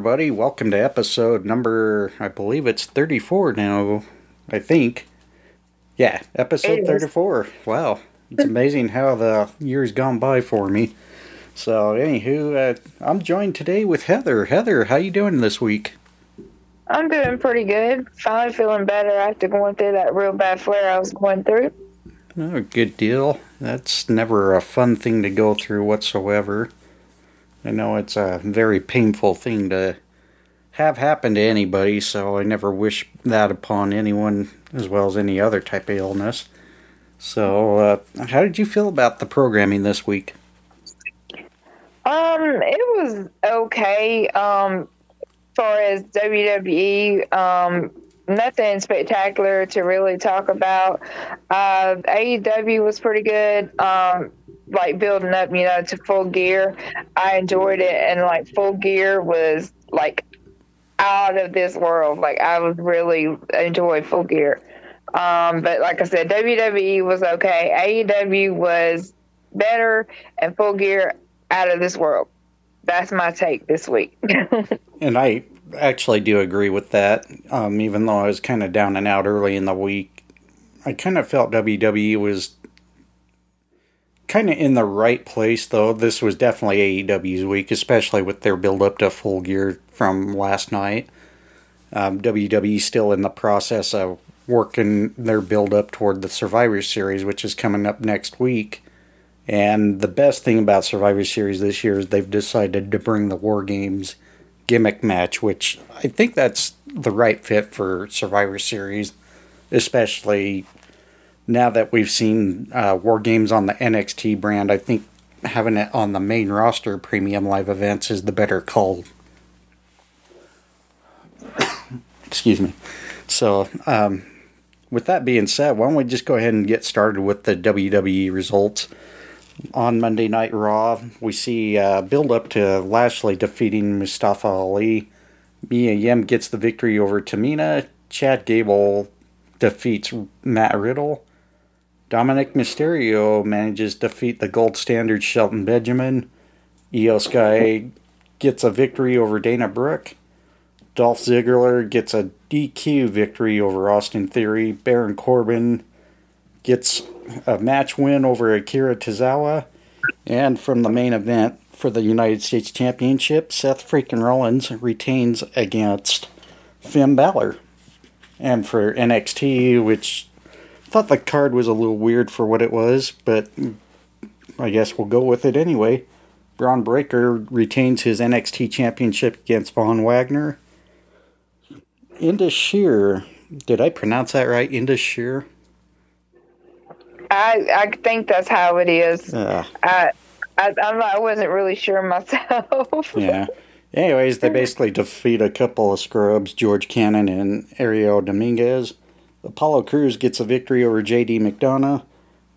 Everybody. Welcome to episode number, I believe it's 34 now, I think. Yeah, episode 34. Wow. It's amazing how the year's gone by for me. So, anywho, uh, I'm joined today with Heather. Heather, how you doing this week? I'm doing pretty good. Finally feeling better after going through that real bad flare I was going through. Oh, good deal. That's never a fun thing to go through whatsoever. I know it's a very painful thing to have happen to anybody, so I never wish that upon anyone as well as any other type of illness. So, uh, how did you feel about the programming this week? Um, it was okay. Um, as far as WWE, um, nothing spectacular to really talk about. Uh, AEW was pretty good. Um, like building up, you know, to full gear. I enjoyed it, and like full gear was like out of this world. Like I was really enjoyed full gear. Um, but like I said, WWE was okay. AEW was better, and full gear out of this world. That's my take this week. And I actually do agree with that. Um, even though I was kind of down and out early in the week, I kind of felt WWE was kind of in the right place, though. This was definitely AEW's week, especially with their build up to full gear from last night. Um, WWE still in the process of working their build up toward the Survivor Series, which is coming up next week. And the best thing about Survivor Series this year is they've decided to bring the War Games gimmick match, which I think that's the right fit for Survivor Series, especially now that we've seen uh, War Games on the NXT brand. I think having it on the main roster premium live events is the better call. Excuse me. So, um, with that being said, why don't we just go ahead and get started with the WWE results? On Monday Night Raw, we see uh, build up to Lashley defeating Mustafa Ali. Mia Yim gets the victory over Tamina. Chad Gable defeats Matt Riddle. Dominic Mysterio manages to defeat the gold standard Shelton Benjamin. Iyo Sky gets a victory over Dana Brooke. Dolph Ziggler gets a DQ victory over Austin Theory. Baron Corbin gets a match win over Akira Tozawa. And from the main event for the United States Championship, Seth freaking Rollins retains against Finn Balor. And for NXT, which thought the card was a little weird for what it was, but I guess we'll go with it anyway. Bron Breakker retains his NXT Championship against Von Wagner. Indus Sher, did I pronounce that right? Indus Sher? I I think that's how it is. Uh, I, I I wasn't really sure myself. yeah. Anyways, they basically defeat a couple of scrubs, George Cannon and Ariel Dominguez. Apollo Crews gets a victory over JD McDonagh.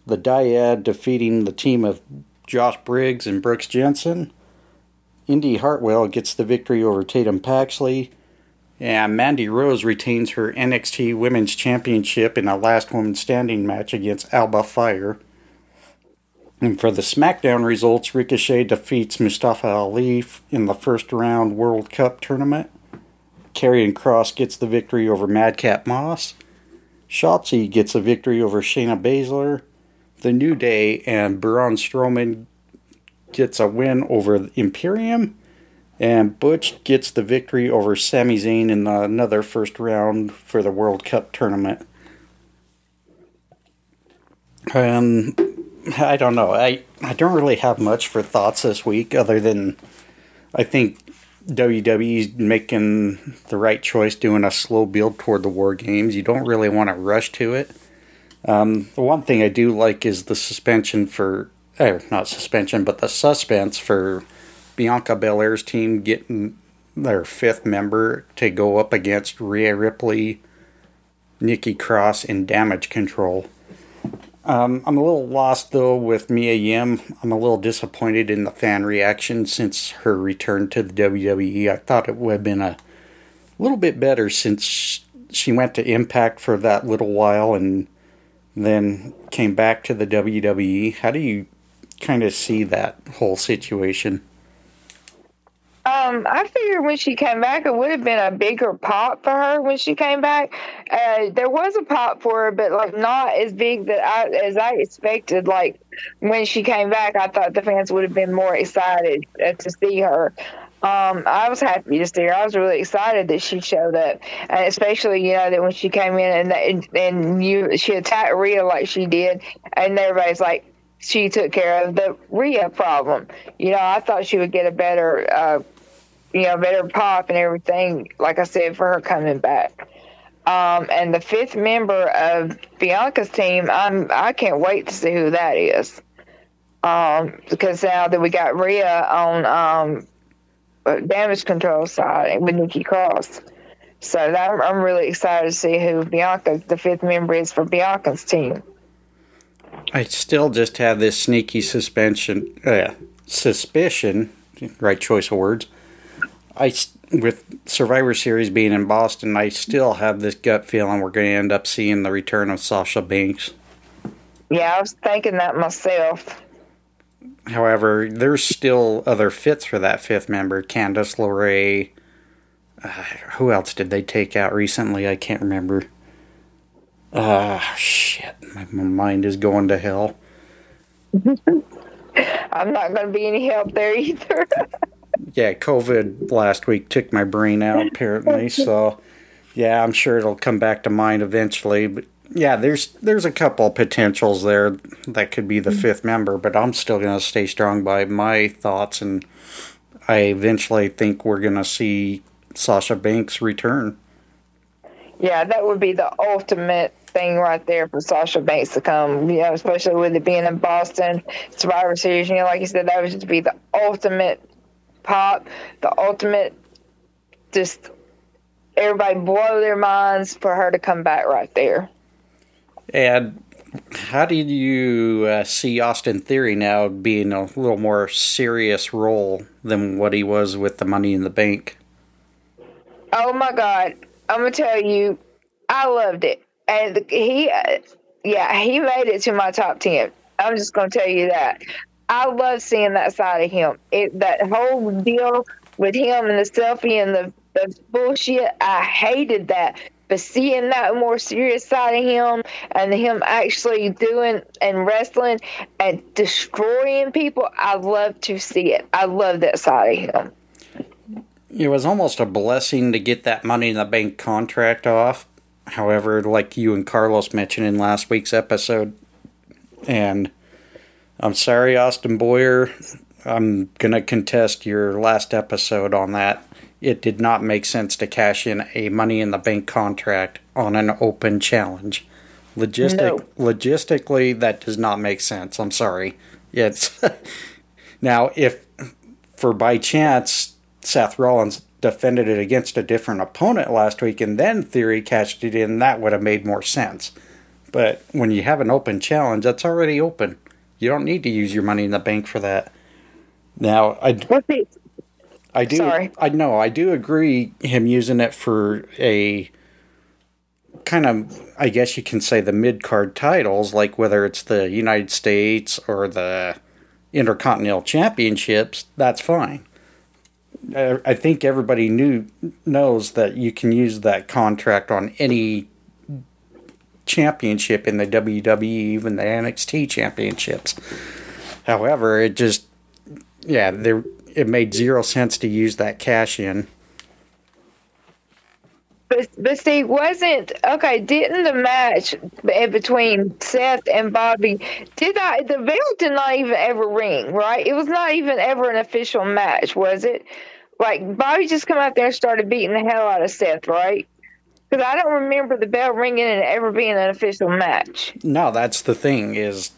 The Dyad defeating the team of Josh Briggs and Brooks Jensen. Indi Hartwell gets the victory over Tatum Paxley. And Mandy Rose retains her NXT Women's Championship in a last woman standing match against Alba Fyre. And for the SmackDown results, Ricochet defeats Mustafa Ali in the first round World Cup tournament. Karrion Kross gets the victory over Madcap Moss. Shotzi gets a victory over Shayna Baszler. The New Day and Braun Strowman gets a win over Imperium. And Butch gets the victory over Sami Zayn in another first round for the World Cup tournament. Um, I don't know. I, I don't really have much for thoughts this week other than I think WWE's making the right choice doing a slow build toward the War Games. You don't really want to rush to it. Um, the one thing I do like is the suspension for, er, not suspension, but the suspense for Bianca Belair's team getting their fifth member to go up against Rhea Ripley, Nikki Cross, and Damage Control. Um, I'm a little lost though with Mia Yim. I'm a little disappointed in the fan reaction since her return to the WWE. I thought it would have been a little bit better since she went to Impact for that little while and then came back to the WWE. How do you kind of see that whole situation? Um, I figured when she came back, it would have been a bigger pop for her when she came back. Uh, there was a pop for her, but like not as big that I as I expected. Like when she came back, I thought the fans would have been more excited uh, to see her. Um, I was happy to see her. I was really excited that she showed up, and especially you know that when she came in and and, and you she attacked Rhea like she did, and everybody's like, she took care of the Rhea problem. You know, I thought she would get a better, uh, you know, better pop and everything. Like I said, for her coming back. Um, and the fifth member of Bianca's team, I'm I can't wait to see who that is. Um, because now that we got Rhea on um, damage control side with Nikki Cross, so that, I'm really excited to see who Bianca, the fifth member, is for Bianca's team. I still just have this sneaky suspension, uh, suspicion, right choice of words. I with Survivor Series being in Boston, I still have this gut feeling we're going to end up seeing the return of Sasha Banks. Yeah, I was thinking that myself. However, there's still other fits for that fifth member, Candice LeRae. Uh, who else did they take out recently? I can't remember. Ah, shit. My, my mind is going to hell. I'm not going to be any help there either. yeah, COVID last week took my brain out, apparently. So, yeah, I'm sure it'll come back to mind eventually. But yeah, there's there's a couple potentials there that could be the mm-hmm. fifth member, but I'm still going to stay strong by my thoughts, and I eventually think we're going to see Sasha Banks return. Yeah, that would be the ultimate thing right there for Sasha Banks to come, you know, especially with it being in Boston, Survivor Series, you know, like you said, that would just be the ultimate pop, the ultimate just everybody blow their minds for her to come back right there. And how did you uh, see Austin Theory now being a little more serious role than what he was with the Money in the Bank? Oh my God. I'm to tell you, I loved it and he, uh, yeah, he made it to my top ten. I'm just gonna tell you that. I love seeing that side of him. It, that whole deal with him and the selfie and the, the bullshit, I hated that. But seeing that more serious side of him and him actually doing and wrestling and destroying people, I love to see it. I love that side of him. It was almost a blessing to get that money in the bank contract off However, like you and Carlos mentioned in last week's episode, and I'm sorry, Austin Boyer, I'm going to contest your last episode on that. It did not make sense to cash in a money in the bank contract on an open challenge. Logistic, no. Logistically, that does not make sense. I'm sorry. It's now if for by chance Seth Rollins defended it against a different opponent last week and then Theory cashed it in, that would have made more sense. But when you have an open challenge, that's already open. You don't need to use your money in the bank for that. Now, I, I do. Sorry. I know. I do agree him using it for a kind of, I guess you can say, the mid card titles, like whether it's the United States or the Intercontinental Championships. That's fine. I think everybody knew knows that you can use that contract on any championship in the WWE, even the NXT championships. However, it just yeah, there it made zero sense to use that cash in. But but see, wasn't okay? Didn't the match between Seth and Bobby did I the belt did not even ever ring right? It was not even ever an official match, was it? Like Bobby just come out there and started beating the hell out of Seth, right? Because I don't remember the bell ringing and ever being an official match. No, that's the thing is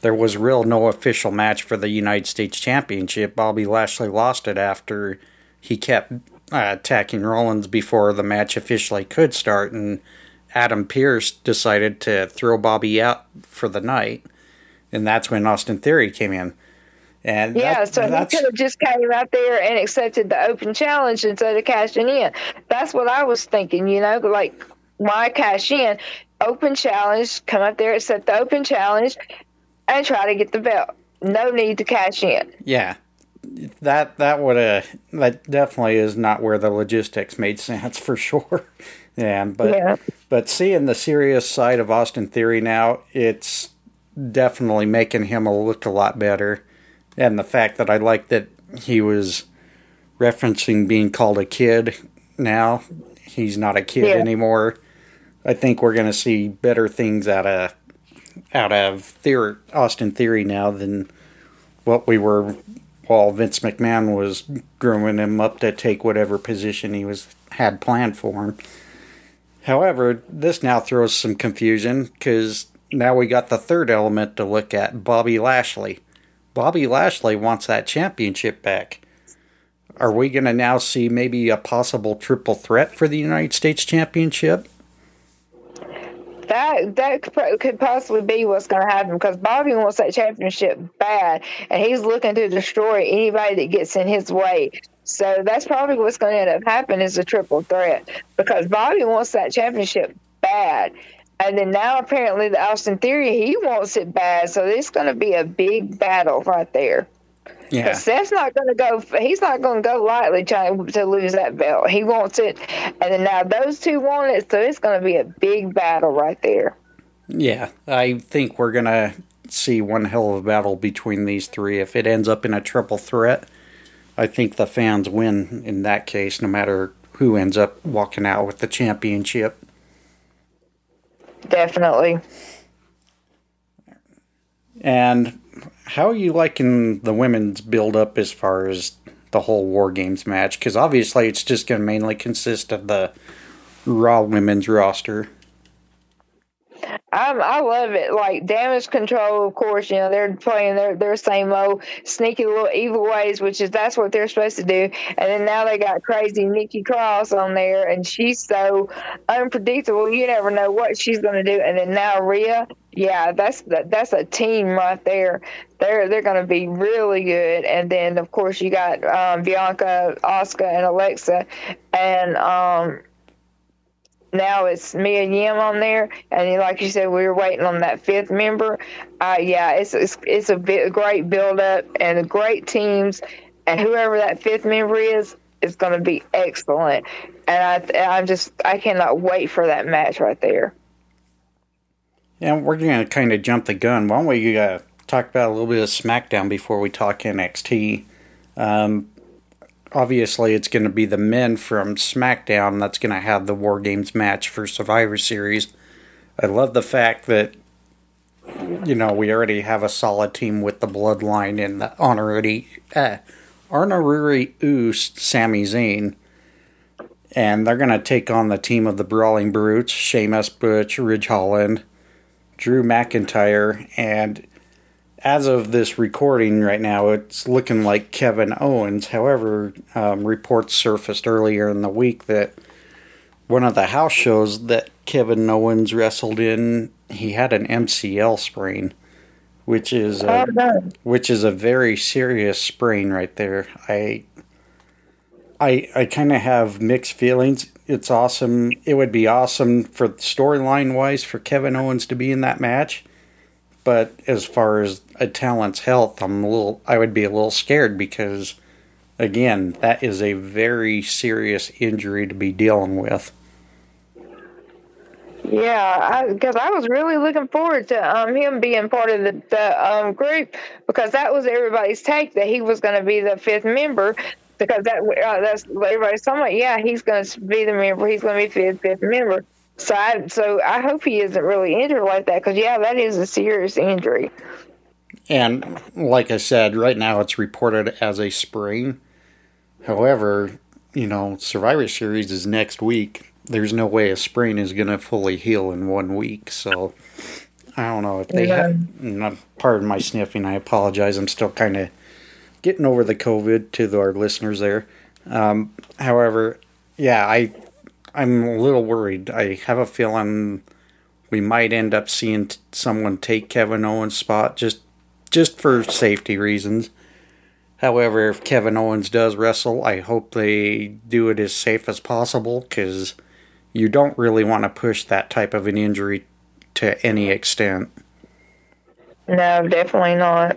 there was real no official match for the United States Championship. Bobby Lashley lost it after he kept uh, attacking Rollins before the match officially could start, and Adam Pearce decided to throw Bobby out for the night, and that's when Austin Theory came in. And yeah, that, so he could have just came out there and accepted the open challenge instead of cashing in. That's what I was thinking, you know, like why cash in? Open challenge, come up there, accept the open challenge, and try to get the belt. No need to cash in. Yeah. that that would have that definitely is not where the logistics made sense for sure. And but yeah. but seeing the serious side of Austin Theory now, it's definitely making him look a lot better. And the fact that I like that he was referencing being called a kid now. He's not a kid yeah. anymore. I think we're going to see better things out of out of theory, Austin Theory now than what we were while Vince McMahon was grooming him up to take whatever position he was had planned for him. However, this now throws some confusion because now we got the third element to look at Bobby Lashley. Bobby Lashley wants that championship back. Are we going to now see maybe a possible triple threat for the United States Championship? That that could possibly be what's going to happen because Bobby wants that championship bad, and he's looking to destroy anybody that gets in his way. So that's probably what's going to end up happening is a triple threat because Bobby wants that championship bad. And then now apparently the Austin Theory he wants it bad, so it's going to be a big battle right there. Yeah, Seth's not going to go. He's not going to go lightly trying to lose that belt. He wants it, and then now those two want it, so it's going to be a big battle right there. Yeah, I think we're going to see one hell of a battle between these three. If it ends up in a triple threat, I think the fans win in that case, no matter who ends up walking out with the championship. Definitely. And how are you liking the women's build up as far as the whole War Games match? Because obviously it's just going to mainly consist of the Raw women's roster. I'm, I love it. Like damage control, of course, you know they're playing their their same old sneaky little evil ways, which is that's what they're supposed to do. And then now they got crazy Nikki Cross on there, and she's so unpredictable. You never know what she's going to do. And then now Rhea, yeah, that's that's a team right there. They're they're going to be really good. And then of course you got um, Bianca, Asuka, and Alexa, and um now it's Mia Yim on there, and like you said, we were waiting on that fifth member. Uh, yeah, it's it's, it's a bit, great build up and great teams, and whoever that fifth member is is going to be excellent. And I I'm just I cannot wait for that match right there. Yeah, we're going to kind of jump the gun. Why don't we uh, talk about a little bit of SmackDown before we talk NXT? Um, obviously it's going to be the men from SmackDown that's going to have the War Games match for Survivor Series. I love the fact that you know we already have a solid team with the Bloodline and the honorary uh, honorary Uce, Sami Zayn, and they're going to take on the team of the Brawling Brutes, Sheamus, Butch, Ridge Holland, Drew McIntyre, and as of this recording right now, it's looking like Kevin Owens. However, um, reports surfaced earlier in the week that one of the house shows that Kevin Owens wrestled in, he had an MCL sprain, which is a, oh, which is a very serious sprain right there. I I I kind of have mixed feelings. It's awesome. It would be awesome for storyline wise for Kevin Owens to be in that match but as far as a talent's health, I'm a little. I would be a little scared because, again, that is a very serious injury to be dealing with. Yeah, because I, I, was really looking forward to um, him being part of the, the um, group because that was everybody's take that he was going to be the fifth member because that uh, that's everybody's talking about. Yeah, he's going to be the member. He's going to be fifth fifth member. So I, so I hope he isn't really injured like that because yeah, that is a serious injury. And like I said, right now it's reported as a sprain. However, you know, Survivor Series is next week. There's no way a sprain is going to fully heal in one week. So I don't know if they yeah. have. Not pardon my sniffing. I apologize. I'm still kind of getting over the COVID to our listeners there. Um, however, yeah, I I'm a little worried. I have a feeling we might end up seeing someone take Kevin Owens' spot just just for safety reasons. However, if Kevin Owens does wrestle, I hope they do it as safe as possible because you don't really want to push that type of an injury to any extent. No, definitely not.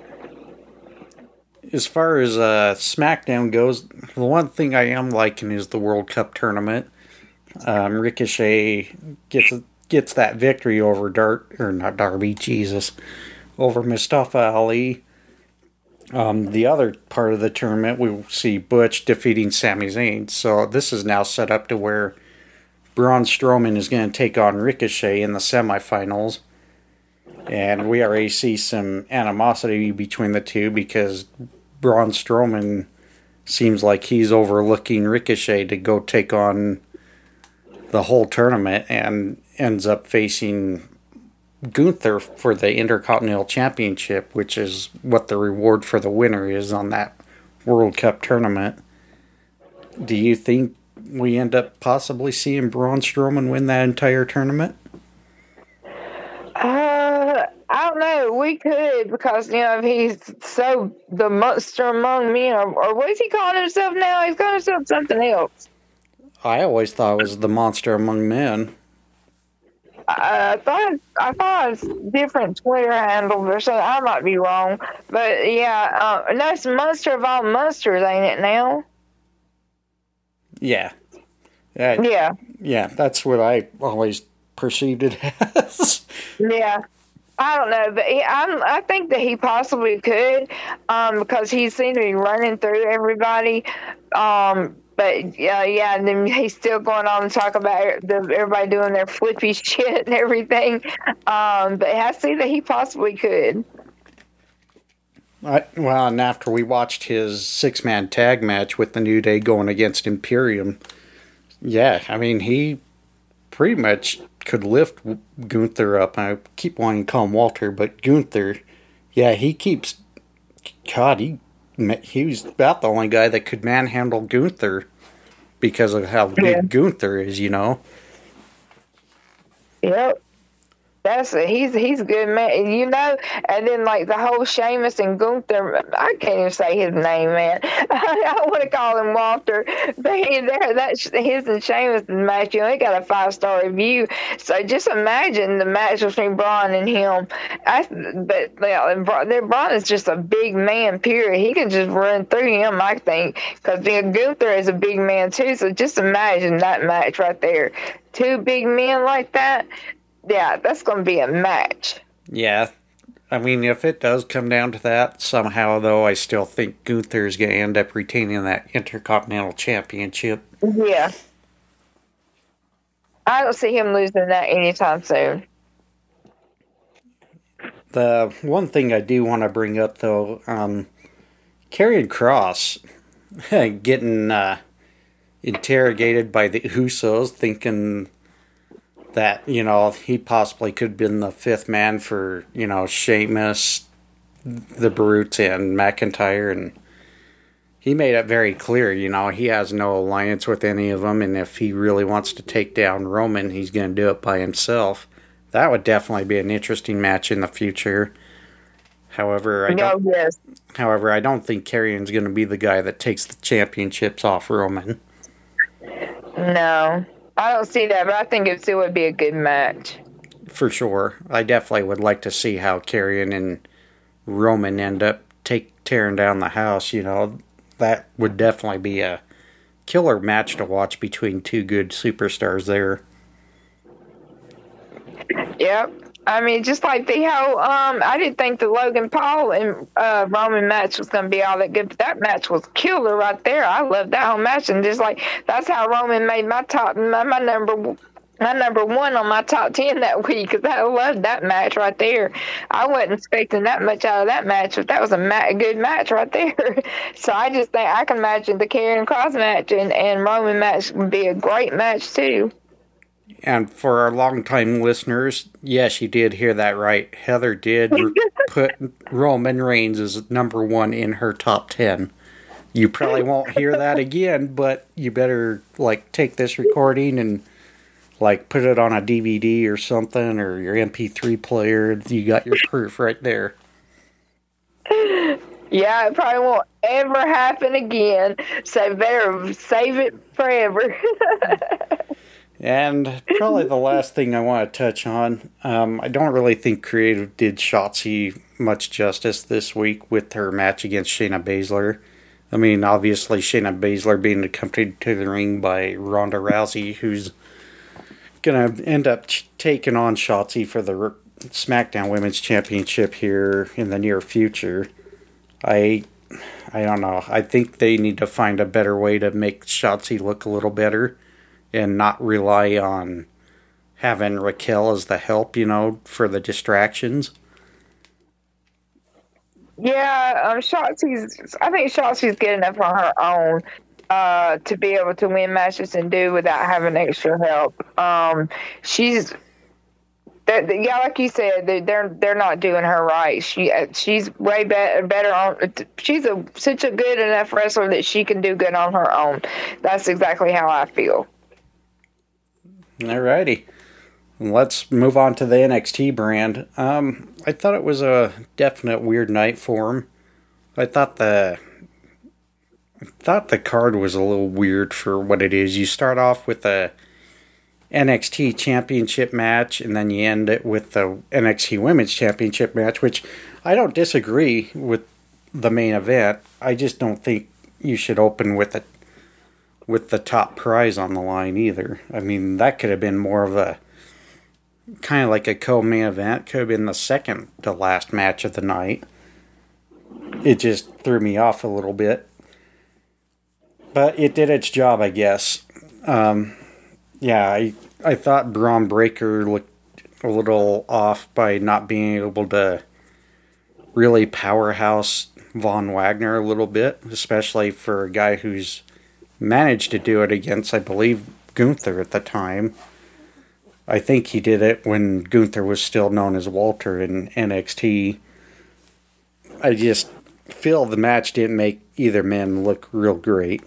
as far as uh, SmackDown goes, the one thing I am liking is the World Cup tournament. Um, Ricochet gets gets that victory over Dart or not Darby, Jesus, over Mustafa Ali. Um, the other part of the tournament, we see Butch defeating Sami Zayn. So this is now set up to where Braun Strowman is going to take on Ricochet in the semifinals. And we already see some animosity between the two because Braun Strowman seems like he's overlooking Ricochet to go take on the whole tournament and ends up facing Gunther for the Intercontinental Championship, which is what the reward for the winner is on that World Cup tournament. Do you think we end up possibly seeing Braun Strowman win that entire tournament? Uh, I don't know. We could because you know he's so the monster among men, or, or what is he calling himself now? He's calling himself something else. I always thought it was the monster among men. I thought I thought it's different Twitter handles or something. I might be wrong, but yeah, uh, it's monster of all monsters, ain't it now? Yeah. Yeah. Yeah, that's what I always perceived it as. Yeah. I don't know, but he, I'm, I think that he possibly could, um, because he seemed to be running through everybody. Um, but yeah, yeah, and then he's still going on and talk about the, everybody doing their flippy shit and everything. Um, but I see that he possibly could. I, well, and after we watched his six man tag match with the New Day going against Imperium, yeah, I mean, he pretty much could lift Gunther up. I keep wanting to call him Walter, but Gunther, yeah, he keeps. God, he he was about the only guy that could manhandle Gunther because of how big. Gunther is, you know. Yep. That's he's he's good man, you know. And then like the whole Sheamus and Gunther, I can't even say his name, man. I, want to call him Walter, but he, there that his and Sheamus match, you know, he got a five star review. So just imagine the match between Braun and him. I, but yeah, Braun is just a big man. Period. He can just run through him. I think because Gunther is a big man too. So just imagine that match right there two big men like that, yeah, that's going to be a match. Yeah. I mean, if it does come down to that, somehow, though, I still think Gunther is going to end up retaining that Intercontinental Championship. Yeah. I don't see him losing that anytime soon. The one thing I do want to bring up, though, um, Karrion Kross getting uh, interrogated by the Usos, thinking that you know he possibly could have been the fifth man for you know Sheamus, the Brutes, and McIntyre, and he made it very clear. You know he has no alliance with any of them, and if he really wants to take down Roman, he's going to do it by himself. That would definitely be an interesting match in the future. However, I don't. yes. However, I don't think Karrion's going to be the guy that takes the championships off Roman. No. I don't see that, but I think it still would be a good match. For sure. I definitely would like to see how Karrion and Roman end up take tearing down the house, you know. That would definitely be a killer match to watch between two good superstars there. Yep. I mean, just like the whole, um, I didn't think the Logan Paul and uh, Roman match was going to be all that good, but that match was killer right there. I loved that whole match, and just like that's how Roman made my top, my, my number my number one on my top ten that week because I loved that match right there. I wasn't expecting that much out of that match, but that was a, ma- good match right there. so I just think I can imagine the Karrion Kross match and, and Roman match would be a great match too. And for our longtime listeners, yes, you did hear that right. Heather did put Roman Reigns as number one in her top 10. You probably won't hear that again, but you better like take this recording and like put it on a DVD or something or your MP3 player. You got your proof right there. Yeah, it probably won't ever happen again. So better save it forever. And probably the last thing I want to touch on, um, I don't really think Creative did Shotzi much justice this week with her match against Shayna Baszler. I mean, obviously, Shayna Baszler being accompanied to the ring by Ronda Rousey, who's to end up taking on Shotzi for the SmackDown Women's Championship here in the near future. I I don't know. I think they need to find a better way to make Shotzi look a little better and not rely on having Raquel as the help, you know, for the distractions. Yeah, um, Shotzi's. I think Shotzi's good enough on her own uh, to be able to win matches and do without having extra help. Um, she's yeah, like you said, they're they're not doing her right. She uh, she's way better better on. She's a such a good enough wrestler that she can do good on her own. That's exactly how I feel. Alrighty, let's move on to the NXT brand. Um, I thought it was a definite weird night for him. I thought the I thought the card was a little weird for what it is. You start off with a NXT Championship match, and then you end it with the NXT Women's Championship match, which I don't disagree with the main event. I just don't think you should open with a with the top prize on the line either. I mean, that could have been more of a kind of like a co-main event. Could have been the second to last match of the night. It just threw me off a little bit, but it did its job, I guess. Um, yeah, I I thought Bron Breakker looked a little off by not being able to really powerhouse Von Wagner a little bit, especially for a guy who's managed to do it against, I believe, Gunther at the time. I think he did it when Gunther was still known as Walter in NXT. I just feel the match didn't make either man look real great.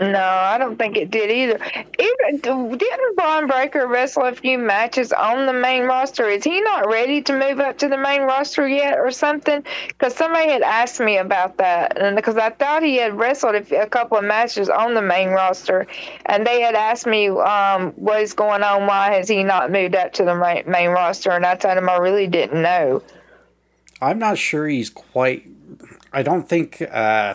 No, I don't think it did either. Even didn't Bron Breakker wrestle a few matches on the main roster? Is he not ready to move up to the main roster yet, or something? Because somebody had asked me about that, and because I thought he had wrestled a, couple of matches on the main roster, and they had asked me um, what is going on. Why has he not moved up to the main, main roster? And I told him I really didn't know. I'm not sure he's quite. I don't think. Uh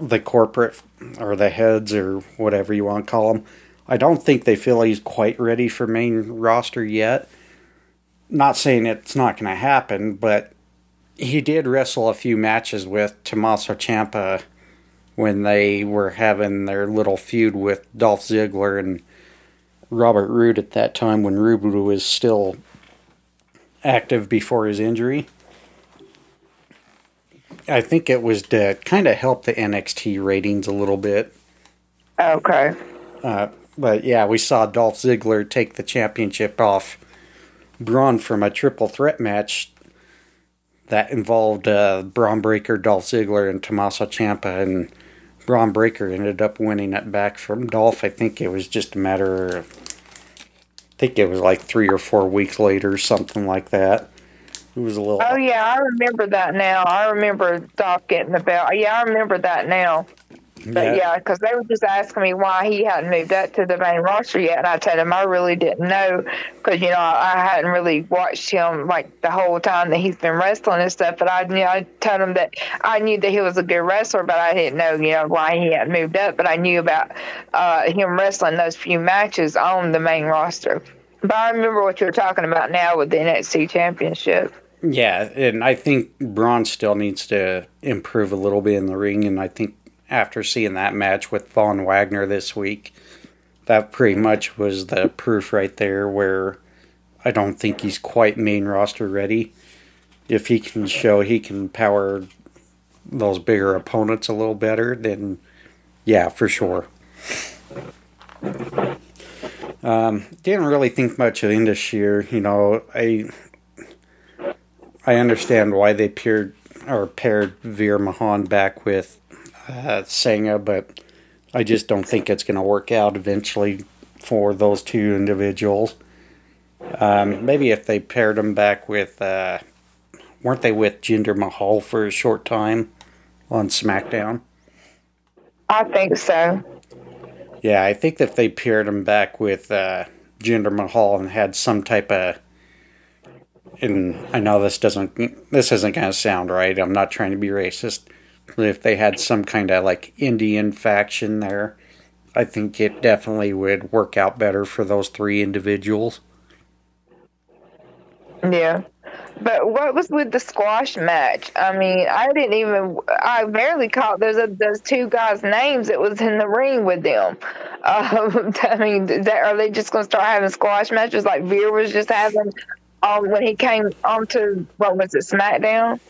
the corporate or the heads or whatever you want to call them. I don't think they feel he's quite ready for main roster yet. Not saying it's not going to happen, but he did wrestle a few matches with Tommaso Ciampa when they were having their little feud with Dolph Ziggler and Robert Roode at that time when Roode was still active before his injury. I think it was to kind of help the NXT ratings a little bit. Okay. Uh, but yeah, we saw Dolph Ziggler take the championship off Bron from a triple threat match that involved uh, Bron Breakker, Dolph Ziggler, and Tommaso Ciampa, and Bron Breakker ended up winning it back from Dolph. I think it was just a matter of, I think it was like three or four weeks later, something like that. It was a little. Oh yeah, I remember that now. I remember Doc getting the belt. Yeah, I remember that now. But yeah, because yeah, they were just asking me why he hadn't moved up to the main roster yet, and I told him I really didn't know because you know I hadn't really watched him like the whole time that he's been wrestling and stuff. But I, you know, I told him that I knew that he was a good wrestler, but I didn't know you know why he hadn't moved up. But I knew about uh, him wrestling those few matches on the main roster. But I remember what you're talking about now with the NXT Championship. Yeah, and I think Bron still needs to improve a little bit in the ring, and I think after seeing that match with Von Wagner this week, that pretty much was the proof right there where I don't think he's quite main roster ready. If he can show he can power those bigger opponents a little better, then yeah, for sure. Um, didn't really think much of Indus Sher. You know, I I understand why they paired or paired Veer Mahaan back with uh, Sangha, but I just don't think it's going to work out eventually for those two individuals. Um, maybe if they paired them back with, uh, weren't they with Jinder Mahal for a short time on SmackDown? I think so. Yeah, I think if they paired him back with uh, Jinder Mahal and had some type of, and I know this doesn't, this isn't going to sound right. I'm not trying to be racist. But if they had some kind of like Indian faction there, I think it definitely would work out better for those three individuals. Yeah. But what was with the squash match? I mean, I didn't even, I barely caught those those two guys' names that was in the ring with them. Um, I mean, that, are they just going to start having squash matches like Veer was just having um, when he came onto, what was it, SmackDown?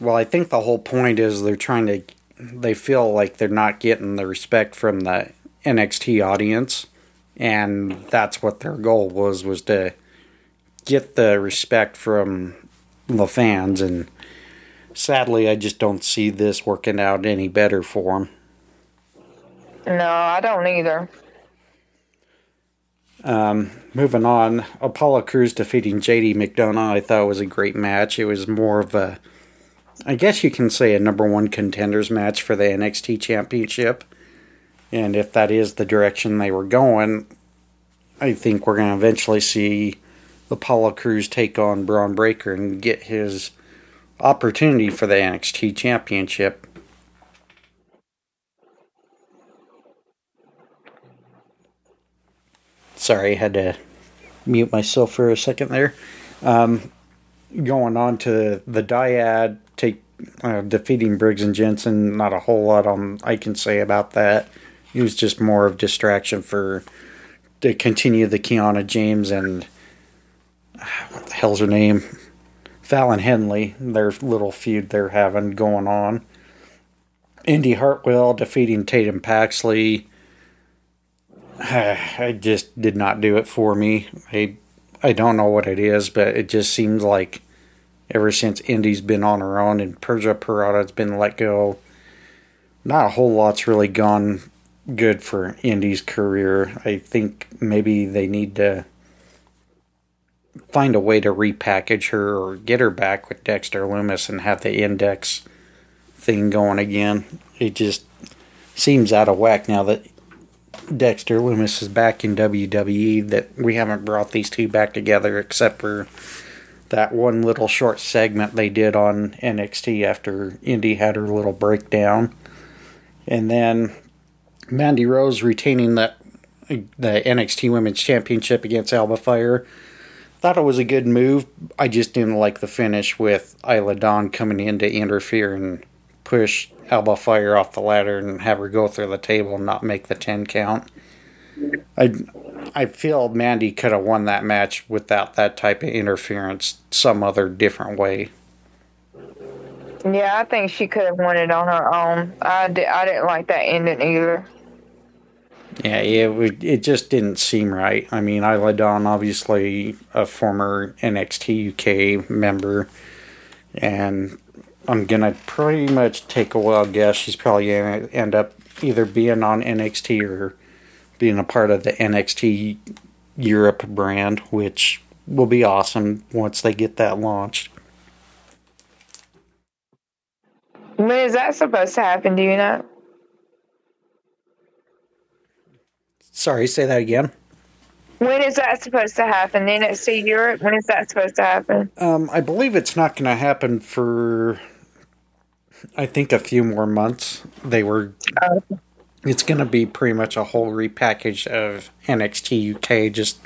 Well, I think the whole point is they're trying to, they feel like they're not getting the respect from the NXT audience. And that's what their goal was, was to get the respect from the fans, and sadly, I just don't see this working out any better for them. No, I don't either. Um, moving on, Apollo Crews defeating JD McDonagh, I thought was a great match. It was more of a, I guess you can say, a number one contenders match for the NXT Championship. And if that is the direction they were going, I think we're going to eventually see Apollo Crews take on Bron Breakker and get his opportunity for the NXT Championship. Sorry, I had to mute myself for a second there. Um, going on to the dyad, take uh, defeating Briggs and Jensen. Not a whole lot on I can say about that. It was just more of distraction for to continue the Kiana James and what the hell's her name? Fallon Henley, their little feud they're having going on. Indi Hartwell defeating Tatum Paxley. I just did not do it for me. I I don't know what it is, but it just seems like ever since Indi's been on her own and Persia Pirotta's been let go, not a whole lot's really gone good for Indi's career. I think maybe they need to find a way to repackage her or get her back with Dexter Lumis and have the index thing going again. It just seems out of whack now that Dexter Lumis is back in WWE that we haven't brought these two back together except for that one little short segment they did on NXT after Indi had her little breakdown. And then Mandy Rose retaining that the NXT Women's Championship against Alba Fyre thought it was a good move. I just didn't like the finish with Isla Dawn coming in to interfere and push Alba Fyre off the ladder and have her go through the table and not make the 10 count. I, I feel Mandy could have won that match without that type of interference some other different way. Yeah, I think she could have won it on her own. I, did, I didn't like that ending either. Yeah, it it just didn't seem right. I mean, Isla Dawn, obviously a former NXT UK member, and I'm gonna pretty much take a wild guess she's probably gonna end up either being on NXT or being a part of the NXT Europe brand, which will be awesome once they get that launched. When is that supposed to happen? Do you know? Sorry, say that again. When is that supposed to happen? NXT Europe? When is that supposed to happen? Um, I believe it's not going to happen for, I think, a few more months. They were. Oh. It's going to be pretty much a whole repackage of NXT UK. Just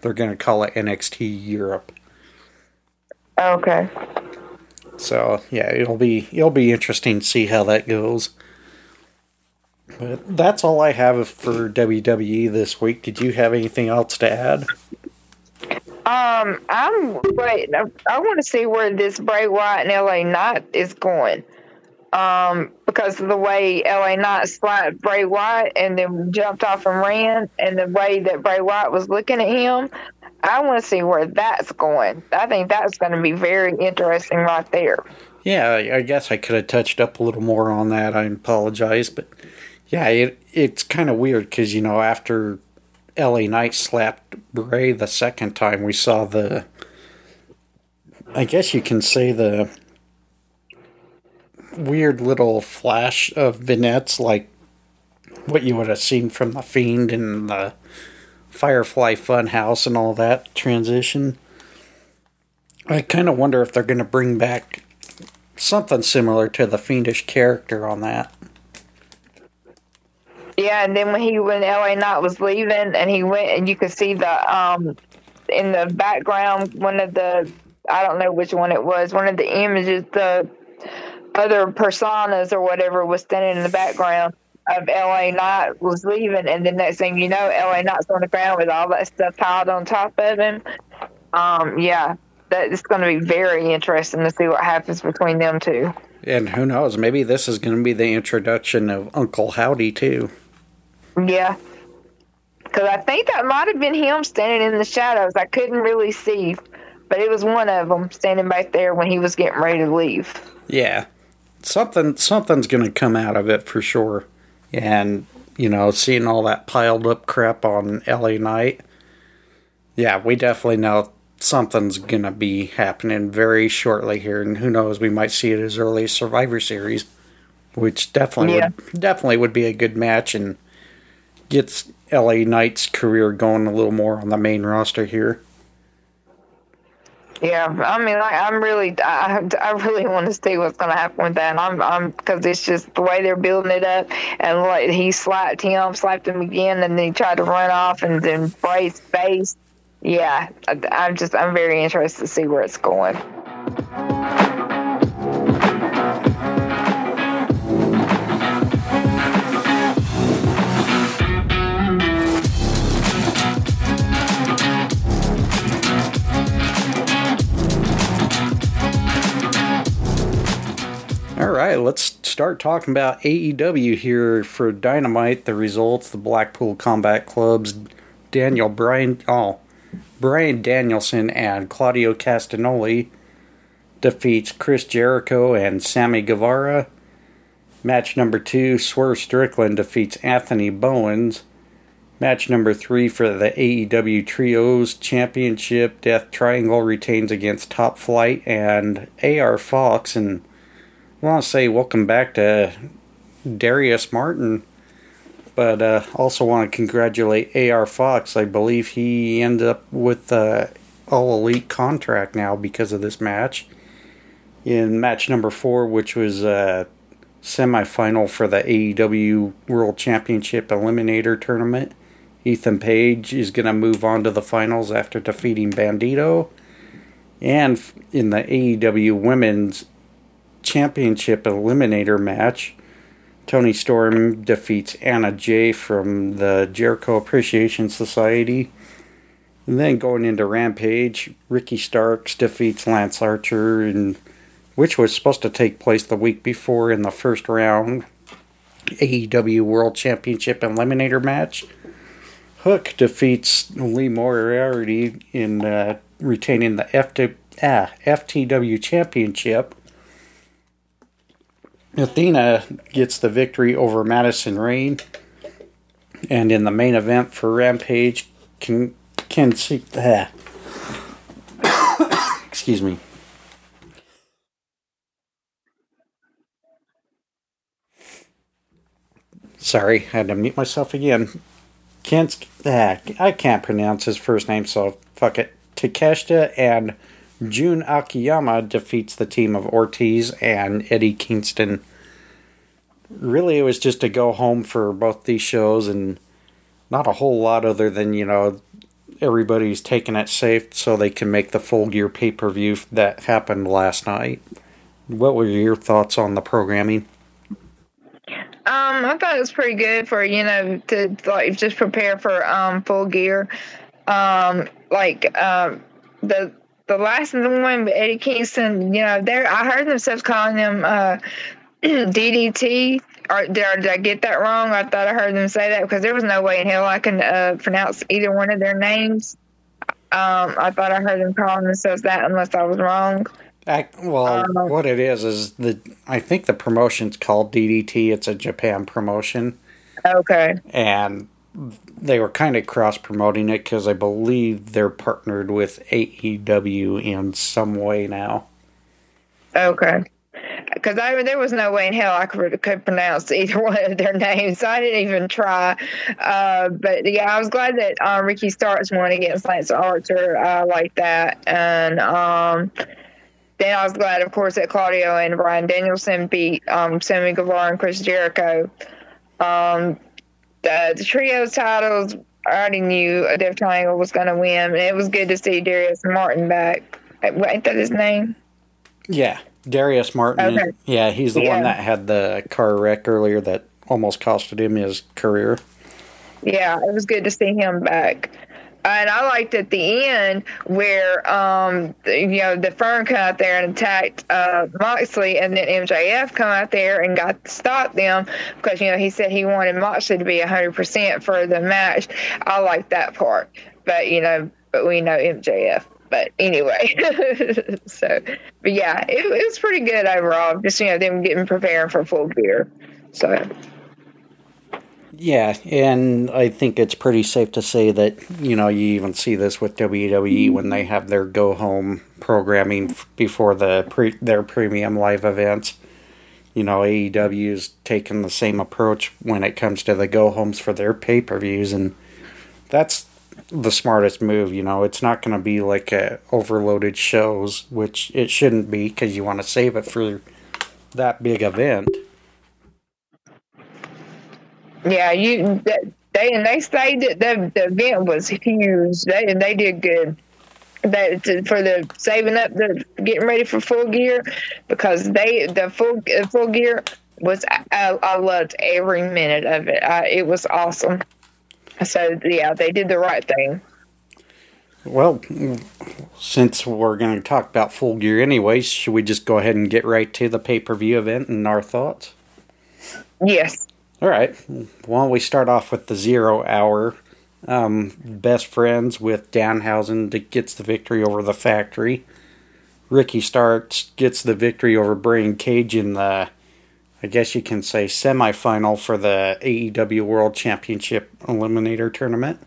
they're going to call it NXT Europe. Okay. So yeah, it'll be it'll be interesting to see how that goes. But that's all I have for WWE this week. Did you have anything else to add? Um, I'm wait. I want to see where this Bray Wyatt and LA Knight is going. Um, because of the way LA Knight slapped Bray Wyatt and then jumped off and ran, and the way that Bray Wyatt was looking at him, I want to see where that's going. I think that's going to be very interesting right there. Yeah, I guess I could have touched up a little more on that. I apologize, but yeah, it it's kind of weird because you know after L.A. Knight slapped Bray the second time, we saw the. I guess you can say the weird little flash of vignettes like what you would have seen from the Fiend and the Firefly Funhouse and all that transition. I kind of wonder if they're going to bring back something similar to the Fiendish character on that. Yeah, and then when he when LA Knight was leaving, and he went, and you could see the um in the background one of the I don't know which one it was, one of the images, the other personas or whatever was standing in the background of LA Knight was leaving, and the next thing you know, LA Knight's on the ground with all that stuff piled on top of him. Um, yeah, that it's going to be very interesting to see what happens between them two. And who knows, maybe this is going to be the introduction of Uncle Howdy too. Yeah. Because I think that might have been him standing in the shadows. I couldn't really see, but it was one of them standing back there when he was getting ready to leave. Yeah, something something's going to come out of it for sure. And you know, seeing all that piled up crap on LA Knight, yeah, we definitely know something's going to be happening very shortly here. And who knows, we might see it as early as Survivor Series, which definitely yeah. would definitely would be a good match and gets LA Knight's career going a little more on the main roster here. Yeah, I mean, I'm really, I, I really want to see what's going to happen with that. I'm, I'm, because it's just the way they're building it up, and like he slapped him, slapped him again, and then he tried to run off and then brace face. Yeah, I, I'm just, I'm very interested to see where it's going. Right, let's start talking about AEW here for Dynamite. The results: the Blackpool Combat Club's Daniel Bryan, oh, Bryan Danielson and Claudio Castagnoli defeats Chris Jericho and Sammy Guevara. Match number two: Swerve Strickland defeats Anthony Bowens. Match number three for the AEW Trios Championship: Death Triangle retains against Top Flight and AR Fox and I want to say welcome back to Darius Martin, but uh, also want to congratulate AR Fox. I believe he ended up with the All Elite contract now because of this match. In match number four, which was a semifinal for the AEW World Championship Eliminator Tournament, Ethan Page is going to move on to the finals after defeating Bandito. And in the AEW Women's Championship Eliminator match. Toni Storm defeats Anna Jay from the Jericho Appreciation Society. And then going into Rampage, Ricky Starks defeats Lance Archer, and which was supposed to take place the week before in the first round AEW World Championship Eliminator match. Hook defeats Lee Moriarty in uh, retaining the FT, ah, FTW Championship. Athena gets the victory over Madison Rayne. And in the main event for Rampage, can can see that. Excuse me. Sorry, I had to mute myself again. Can't ah, I can't pronounce his first name, so fuck it. Takeshita and Jun Akiyama defeats the team of Ortiz and Eddie Kingston. Really, it was just to go home for both these shows and not a whole lot other than, you know, everybody's taking it safe so they can make the full gear pay per view that happened last night. What were your thoughts on the programming? Um, I thought it was pretty good for you know to like just prepare for um full gear. Um, like um the the last one with Eddie Kingston, you know, there I heard themselves calling them uh, DDT. Or did, or did, I get that wrong? I thought I heard them say that because there was no way in hell I can uh, pronounce either one of their names. Um, I thought I heard them calling themselves that, unless I was wrong. I, well, um, what it is is the I think the promotion's called DDT. It's a Japan promotion. Okay. And they were kind of cross promoting it because I believe they're partnered with AEW in some way now. Okay. because I there was no way in hell I could, could pronounce either one of their names. So I didn't even try. Uh, but yeah, I was glad that um, Ricky Starks won against Lance Archer uh, like that. And um, then I was glad, of course, that Claudio and Bryan Danielson beat um, Sammy Guevara and Chris Jericho. Um, the, the trios titles, I already knew a Death Triangle was going to win. And it was good to see Darius Martin back. Uh, ain't that his name? Yeah, Darius Martin. Okay. Yeah, he's the yeah. one that had the car wreck earlier that almost costed him his career. Yeah, it was good to see him back. And I liked at the end where, um, you know, the Firm come out there and attacked uh, Moxley, and then MJF come out there and got to stop them because, you know, he said he wanted Moxley to be 100% for the match. I like that part. But, you know, but we know MJF. But anyway, so, but yeah, it, it was pretty good overall. Just, you know, them getting prepared for full gear. So. Yeah, and I think it's pretty safe to say that, you know, you even see this with WWE when they have their go home programming before the pre- their premium live events. You know, AEW's taken the same approach when it comes to the go homes for their pay per views, and that's the smartest move. You know, it's not going to be like a overloaded shows, which it shouldn't be because you want to save it for that big event. Yeah, you they and they say that the, the event was huge. They and they did good. That for the saving up the getting ready for full gear because they the full full gear was I, I loved every minute of it. I, it was awesome. So yeah, they did the right thing. Well, since we're going to talk about full gear anyways, should we just go ahead and get right to the pay per view event and our thoughts? Yes. All right. Why don't we start off with the zero hour? Um, best friends with Danhausen that gets the victory over the factory. Ricky Starks gets the victory over Brian Cage in the, I guess you can say, semifinal for the AEW World Championship Eliminator Tournament.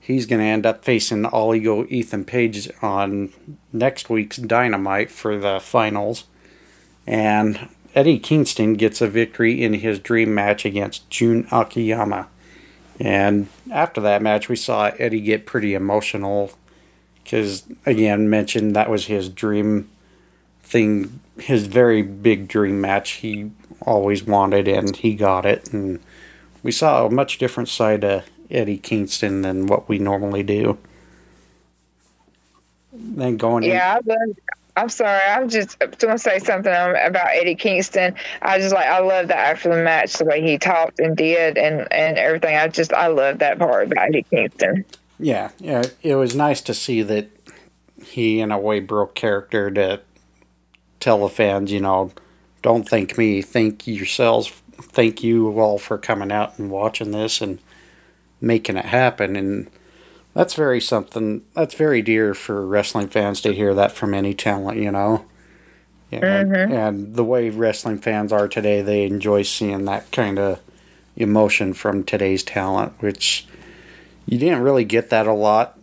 He's going to end up facing All Ego Ethan Page on next week's Dynamite for the finals. And Eddie Kingston gets a victory in his dream match against Jun Akiyama. And after that match, we saw Eddie get pretty emotional because, again, mentioned that was his dream thing, his very big dream match he always wanted, and he got it. And we saw a much different side of Eddie Kingston than what we normally do. Then going yeah, in, I'm sorry. I'm just going to say something about Eddie Kingston. I just like I love that after the match the way he talked and did and and everything. I just I love that part about Eddie Kingston. Yeah, yeah. It was nice to see that he in a way broke character to tell the fans, you know, don't thank me, thank yourselves, thank you all for coming out and watching this and making it happen and that's very something. That's very dear for wrestling fans to hear that from any talent, you know. Yeah, mm-hmm. and the way wrestling fans are today, they enjoy seeing that kind of emotion from today's talent, which you didn't really get that a lot,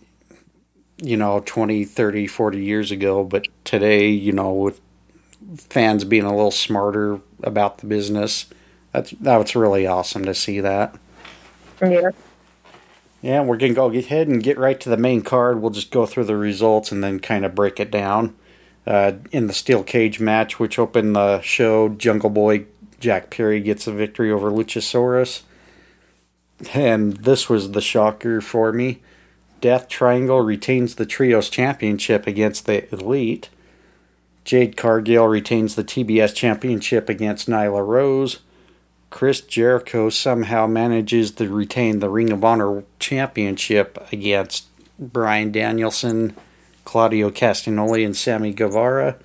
you know, 20, 30, 40 years ago. But today, you know, with fans being a little smarter about the business, that's that's really awesome to see that. Yeah. Yeah, we're going to go ahead and get right to the main card. We'll just go through the results and then kind of break it down. Uh, in the steel cage match, which opened the show, Jungle Boy Jack Perry gets a victory over Luchasaurus. And this was the shocker for me. Death Triangle retains the Trios Championship against the Elite. Jade Cargill retains the TBS Championship against Nyla Rose. Chris Jericho somehow manages to retain the Ring of Honor Championship against Bryan Danielson, Claudio Castagnoli, and Sammy Guevara.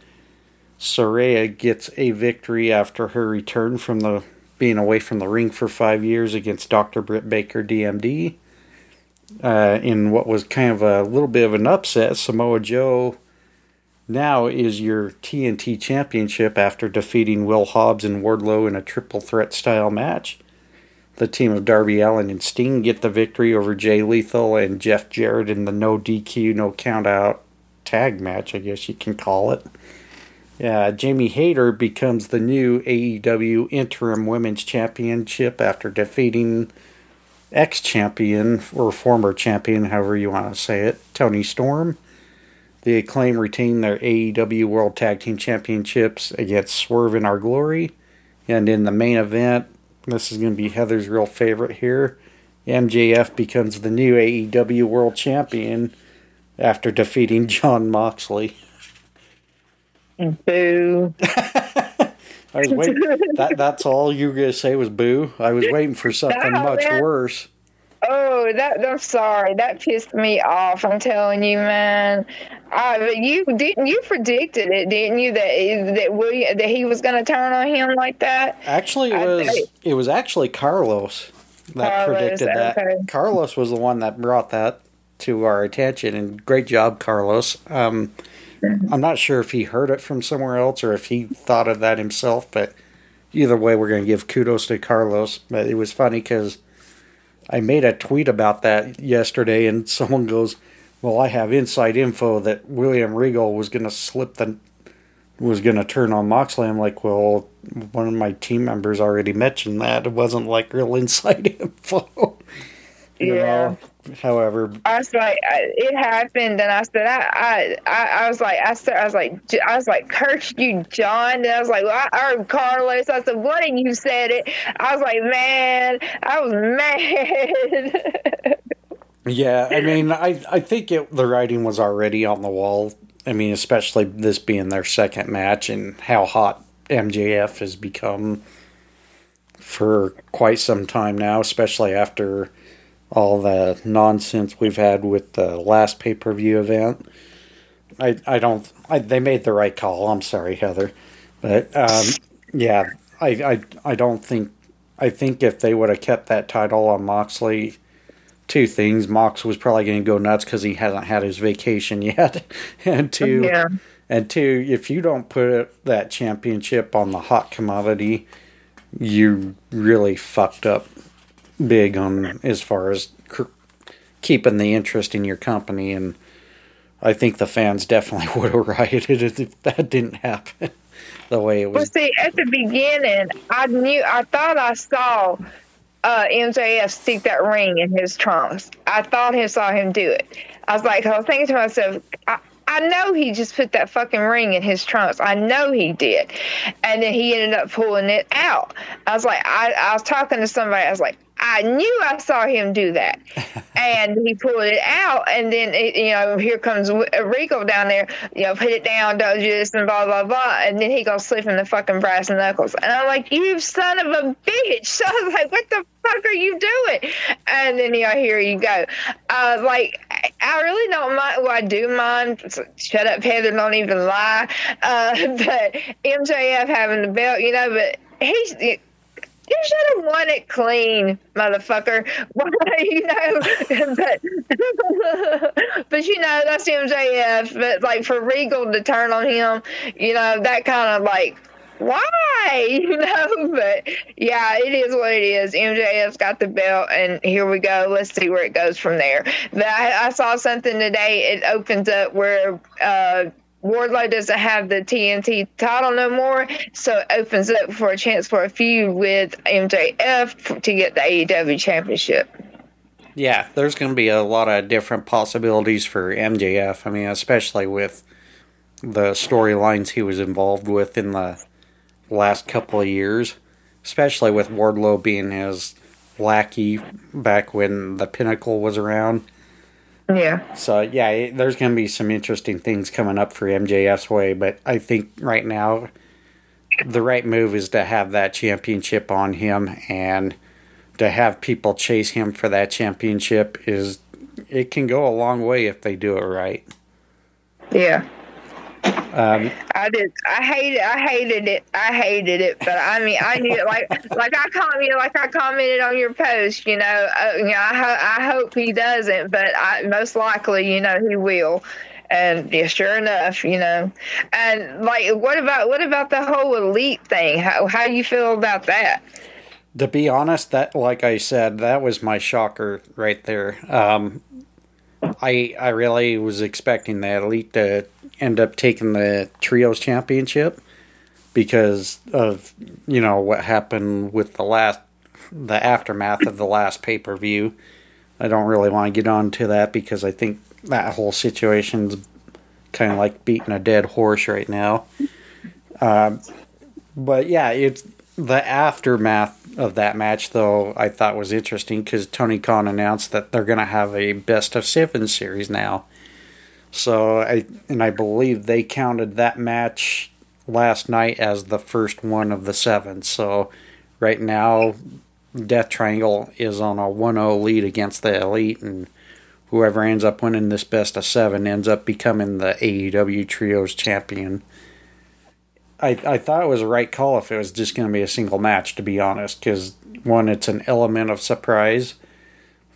Saraya gets a victory after her return from the being away from the ring for five years against Dr. Britt Baker, DMD. Uh, in what was kind of a little bit of an upset, Samoa Joe now is your TNT Championship after defeating Will Hobbs and Wardlow in a triple threat style match. The team of Darby Allin and Sting get the victory over Jay Lethal and Jeff Jarrett in the no DQ, no count out tag match, I guess you can call it. Yeah, Jamie Hayter becomes the new AEW Interim Women's Championship after defeating ex champion or former champion, however you want to say it, Toni Storm. The Acclaim retain their AEW World Tag Team Championships against Swerve in Our Glory. And in the main event, this is going to be Heather's real favorite here. MJF becomes the new AEW World Champion after defeating Jon Moxley. Boo. I was waiting. that, that's all you were going to say was boo? I was waiting for something No, much man. worse. Oh, that I'm sorry. That pissed me off. I'm telling you, man. Uh, but you didn't you predicted it, didn't you? That that William that he was going to turn on him like that. Actually, it was it was actually Carlos that Carlos, predicted that. okay. Carlos was the one that brought that to our attention, and great job, Carlos. Um, I'm not sure if he heard it from somewhere else or if he thought of that himself, but either way, we're going to give kudos to Carlos. But it was funny because I made a tweet about that yesterday, and someone goes, "Well, I have inside info that William Regal was going to slip the was going to turn on Moxley." I'm like, "Well, one of my team members already mentioned that. It wasn't like real inside info." You Yeah. know? However, I was like, I, it happened, and I said, I, I, I, I was like, I said, I was like, I was like, curse you, John. And I was like, well, I, heard Carlos. I said, what? And you said it. I was like, man, I was mad. Yeah, I mean, I I think it, the writing was already on the wall. I mean, especially this being their second match and how hot MJF has become for quite some time now, especially after all the nonsense we've had with the last pay per view event. I I don't. I, they made the right call. I'm sorry, Heather, but um, yeah, I, I I don't think. I think if they would have kept that title on Moxley two things. Mox was probably going to go nuts because he hasn't had his vacation yet, and two, Yeah. and two, if you don't put that championship on the hot commodity, you really fucked up big on as far as keeping the interest in your company. And I think the fans definitely would have rioted if that didn't happen the way it was. Well, see, at the beginning, I knew, I thought I saw uh, MJF stick that ring in his trunks. I thought I saw him do it. I was like, I was thinking to myself, I, I know he just put that fucking ring in his trunks. I know he did. And then he ended up pulling it out. I was like, I, I was talking to somebody. I was like, I knew I saw him do that. and he pulled it out. And then, it, you know, here comes Rico down there, you know, put it down, don't do this, and blah, blah, blah. And then he goes slipping the fucking brass knuckles. And I'm like, you son of a bitch. So I was like, what the fuck are you doing? And then, you know, here you go. Uh, like, I- I really don't mind. Well, I do mind. Shut up, Heather. Don't even lie. Uh, but MJF having the belt, you know, but he's. You should have won it clean, motherfucker. you know, but but you know that's MJF. But like for Regal to turn on him, you know that kind of like why, you know. But yeah, it is what it is. MJF's got the belt, and here we go. Let's see where it goes from there. But I, I saw something today. It opens up where. uh Wardlow doesn't have the TNT title no more, so it opens up for a chance for a feud with MJF to get the AEW championship. Yeah, there's going to be a lot of different possibilities for MJF. I mean, especially with the storylines he was involved with in the last couple of years, especially with Wardlow being his lackey back when the Pinnacle was around. Yeah. So yeah, it, there's going to be some interesting things coming up for MJF's way, but I think right now the right move is to have that championship on him and to have people chase him for that championship is it can go a long way if they do it right. Yeah. Um, I did. I hated. I hated it. I hated it. But I mean, I knew. Like, like I commented, like I commented on your post. You know, uh, you know, I, ho- I hope he doesn't, but I most likely, you know, he will. And yeah, sure enough, you know. And like, what about what about the whole elite thing? How how you feel about that? to be honest, that like I said, that was my shocker right there. Um, I I really was expecting the elite to end up taking the trios championship because of you know what happened with the last the aftermath of the last pay per view. I don't really want to get on to that because I think that whole situation's kind of like beating a dead horse right now. Uh, but yeah, it's the aftermath of that match, though, I thought was interesting because Tony Khan announced that they're going to have a best of seven series now. So I and I believe they counted that match last night as the first one of the seven. So right now, Death Triangle is on a 1-0 lead against the Elite, and whoever ends up winning this best of seven ends up becoming the AEW Trios champion. I, I thought it was a right call if it was just going to be a single match, to be honest, because one, it's an element of surprise,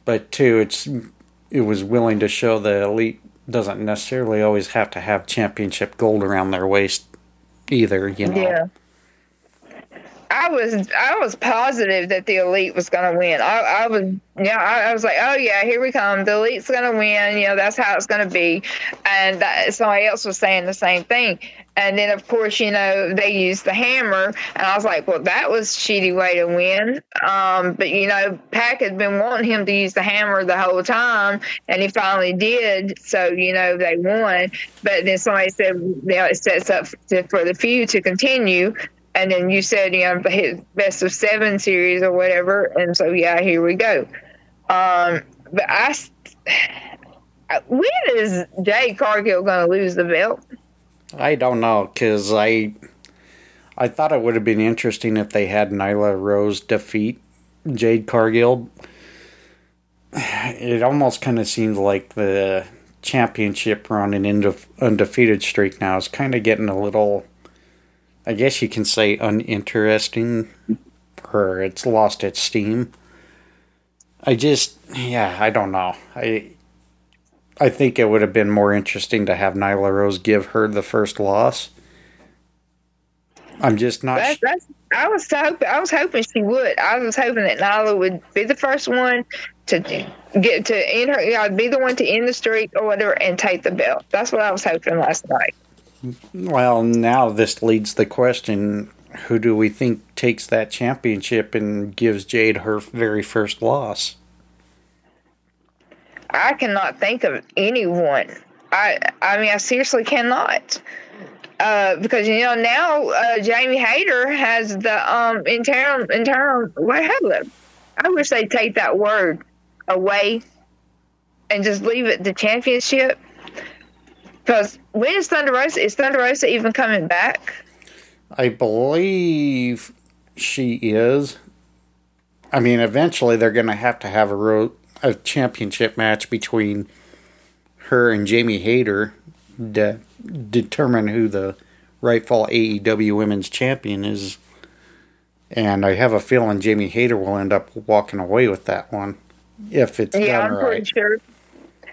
but two, it's it was willing to show the elite doesn't necessarily always have to have championship gold around their waist either, you know. Yeah. I was I was positive that the elite was going to win. I, I was yeah I, I, was like oh yeah here we come the elite's going to win you know that's how it's going to be, and that, somebody else was saying the same thing. And then of course you know they used the hammer, and I was like well that was shitty way to win. Um, but you know PAC had been wanting him to use the hammer the whole time, and he finally did. So you know they won. But then somebody said you know it sets up to, for the feud to continue and then you said you know his best of seven series or whatever, and so yeah, here we go. Um, but I, when is Jade Cargill going to lose the belt? I don't know because I, I thought it would have been interesting if they had Nyla Rose defeat Jade Cargill. It almost kind of seems like the championship run and undefeated streak now is kind of getting a little I guess you can say uninteresting, or it's lost its steam. I just, yeah, I don't know. I, I think it would have been more interesting to have Nyla Rose give her the first loss. I'm just not. That's, that's, I was hoping. I was hoping she would. I was hoping that Nyla would be the first one to get to end her. You know, be the one to end the streak or whatever and take the belt. That's what I was hoping last night. Well, now this leads the question who do we think takes that championship and gives Jade her very first loss? I cannot think of anyone. I I mean, I seriously cannot. Uh, because you know now uh, Jamie Hayter has the um internal internal. What happened? I wish they'd take that word away and just leave it the championship. Because when is Thunder Rosa? Is Thunder Rosa even coming back? I believe she is. I mean, eventually they're going to have to have a, ro- a championship match between her and Jamie Hayter to determine who the rightful AEW Women's Champion is. And I have a feeling Jamie Hayter will end up walking away with that one if it's yeah, done I'm right. pretty sure.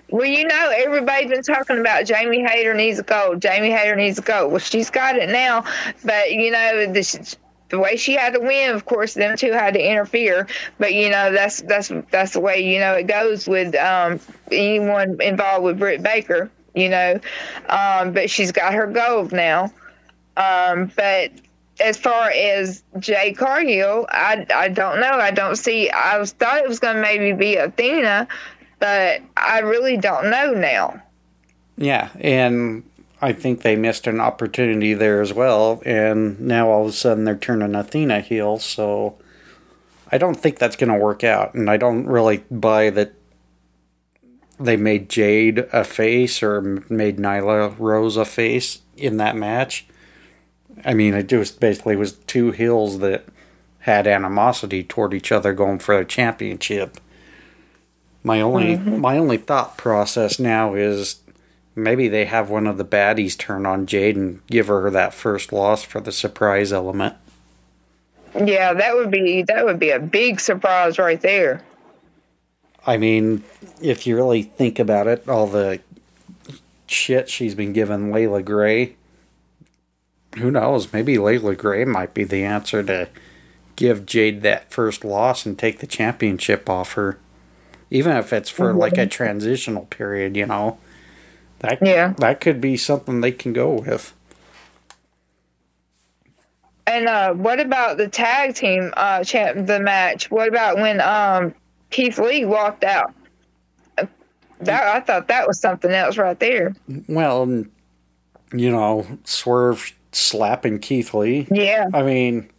Well, you know, everybody's been talking about Jamie Hayter needs a gold. Jamie Hayter needs a gold. Well, she's got it now, but you know, this, the way she had to win, of course, them two had to interfere. But you know, that's that's that's the way you know it goes with um, anyone involved with Britt Baker. You know, um, but she's got her gold now. Um, but as far as Jade Cargill, I, I don't know. I don't see. I was thought it was going to maybe be Athena, but I really don't know now. Yeah, and I think they missed an opportunity there as well, and now all of a sudden they're turning Athena heel, so I don't think that's going to work out, and I don't really buy that they made Jade a face or made Nyla Rose a face in that match. I mean, it just basically was two heels that had animosity toward each other going for a championship. My only mm-hmm. my only thought process now is maybe they have one of the baddies turn on Jade and give her that first loss for the surprise element. Yeah, that would be that would be a big surprise right there. I mean, if you really think about it, all the shit she's been giving Leila Grey, who knows? Maybe Leila Grey might be the answer to give Jade that first loss and take the championship off her even if it's for mm-hmm. like a transitional period, you know. That Yeah. that could be something they can go with. And uh, what about the tag team uh, champ, the match? What about when um, Keith Lee walked out? That I thought that was something else right there. Well, you know, Swerve slapping Keith Lee. Yeah, I mean,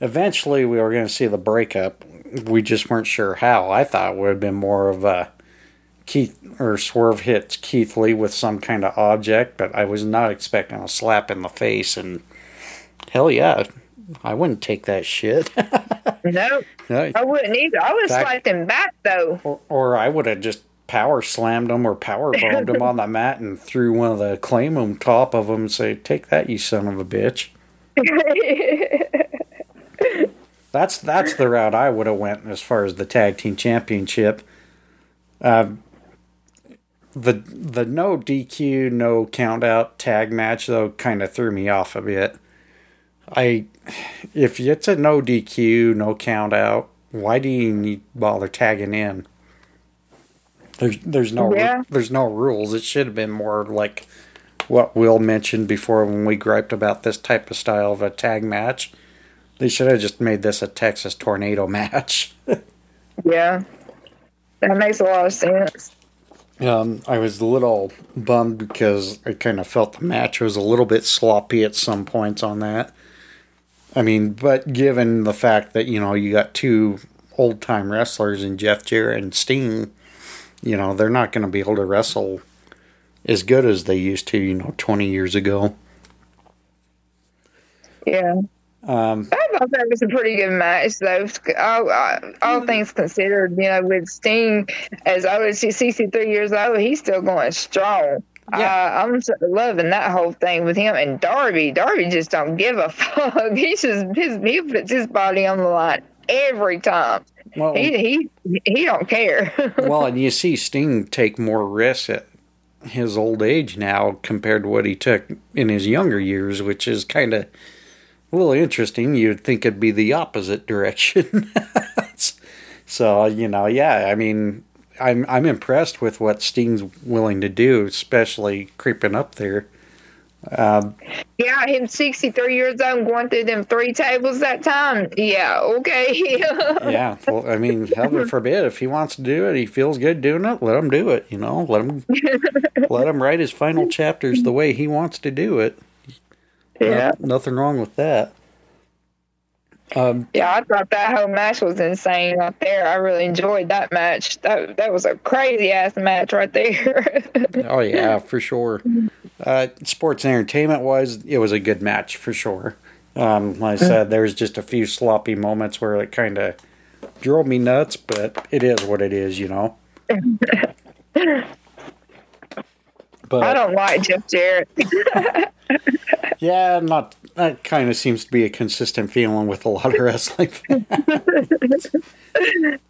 eventually we were going to see the breakup. We just weren't sure how. I thought it would have been more of a Keith or Swerve hits Keith Lee with some kind of object, but I was not expecting a slap in the face. And hell yeah, I wouldn't take that shit. no, No, I wouldn't either. I would have slapped him back though. or, or I would have just power slammed him or power bombed him on the mat and threw one of the claim on top of him and say, "Take that, you son of a bitch." That's that's the route I would have went as far as the tag team championship. Um, the the no DQ, no count out tag match though kind of threw me off a bit. I if it's a no DQ, no count out, why do you need bother tagging in? There's there's no Yeah. there's no rules. It should have been more like what Will mentioned before when we griped about this type of style of a tag match. They should have just made this a Texas tornado match. yeah, that makes a lot of sense. Um, I was a little bummed because I kind of felt the match was a little bit sloppy at some points on that. I mean, but given the fact that, you know, you got two old time wrestlers in Jeff Jarrett and Sting, you know, they're not going to be able to wrestle as good as they used to, you know, 20 years ago. Yeah. Um, I thought that was a pretty good match, though. All, all, all things considered, you know, with Sting as old as he's 63 years old, he's still going strong. Yeah. Uh, I'm s- loving that whole thing with him and Darby. Darby just don't give a fuck. He just his he puts his body on the line every time. well, He he he don't care. well, and you see Sting take more risks at his old age now compared to what he took in his younger years, which is kind of a little interesting. You'd think it'd be the opposite direction. so you know, yeah, I mean, I'm I'm impressed with what Sting's willing to do, especially creeping up there. Um, yeah, him 63 years old going through them three tables that time. Yeah, okay. yeah, well, I mean, heaven forbid if he wants to do it, he feels good doing it. Let him do it. You know, let him let him write his final chapters the way he wants to do it. Yeah. No- nothing wrong with that. Um, Yeah, I thought that whole match was insane right there. I really enjoyed that match. That that was a crazy ass match right there. oh yeah, for sure. Uh, sports entertainment wise, it was a good match for sure. Um, like I said, there was just a few sloppy moments where it kind of drove me nuts, but it is what it is, you know. But I don't like Jeff Jarrett. Yeah, not that kind of seems to be a consistent feeling with a lot of wrestling.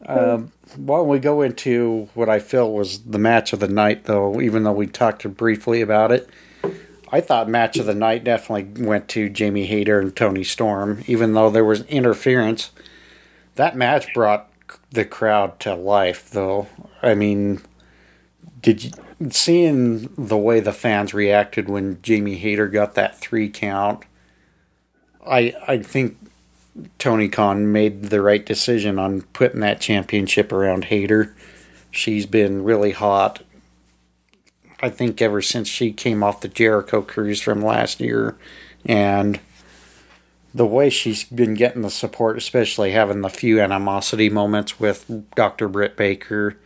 um, why don't we go into what I feel was the match of the night, though? Even though we talked briefly about it, I thought match of the night definitely went to Jamie Hayter and Toni Storm. Even though there was interference, that match brought the crowd to life. Though, I mean, did you seeing the way the fans reacted when Jamie Hayter got that three count? I I think Tony Khan made the right decision on putting that championship around Hayter. She's been really hot. I think ever since she came off the Jericho cruise from last year, and the way she's been getting the support, especially having the few animosity moments with Dr. Britt Baker,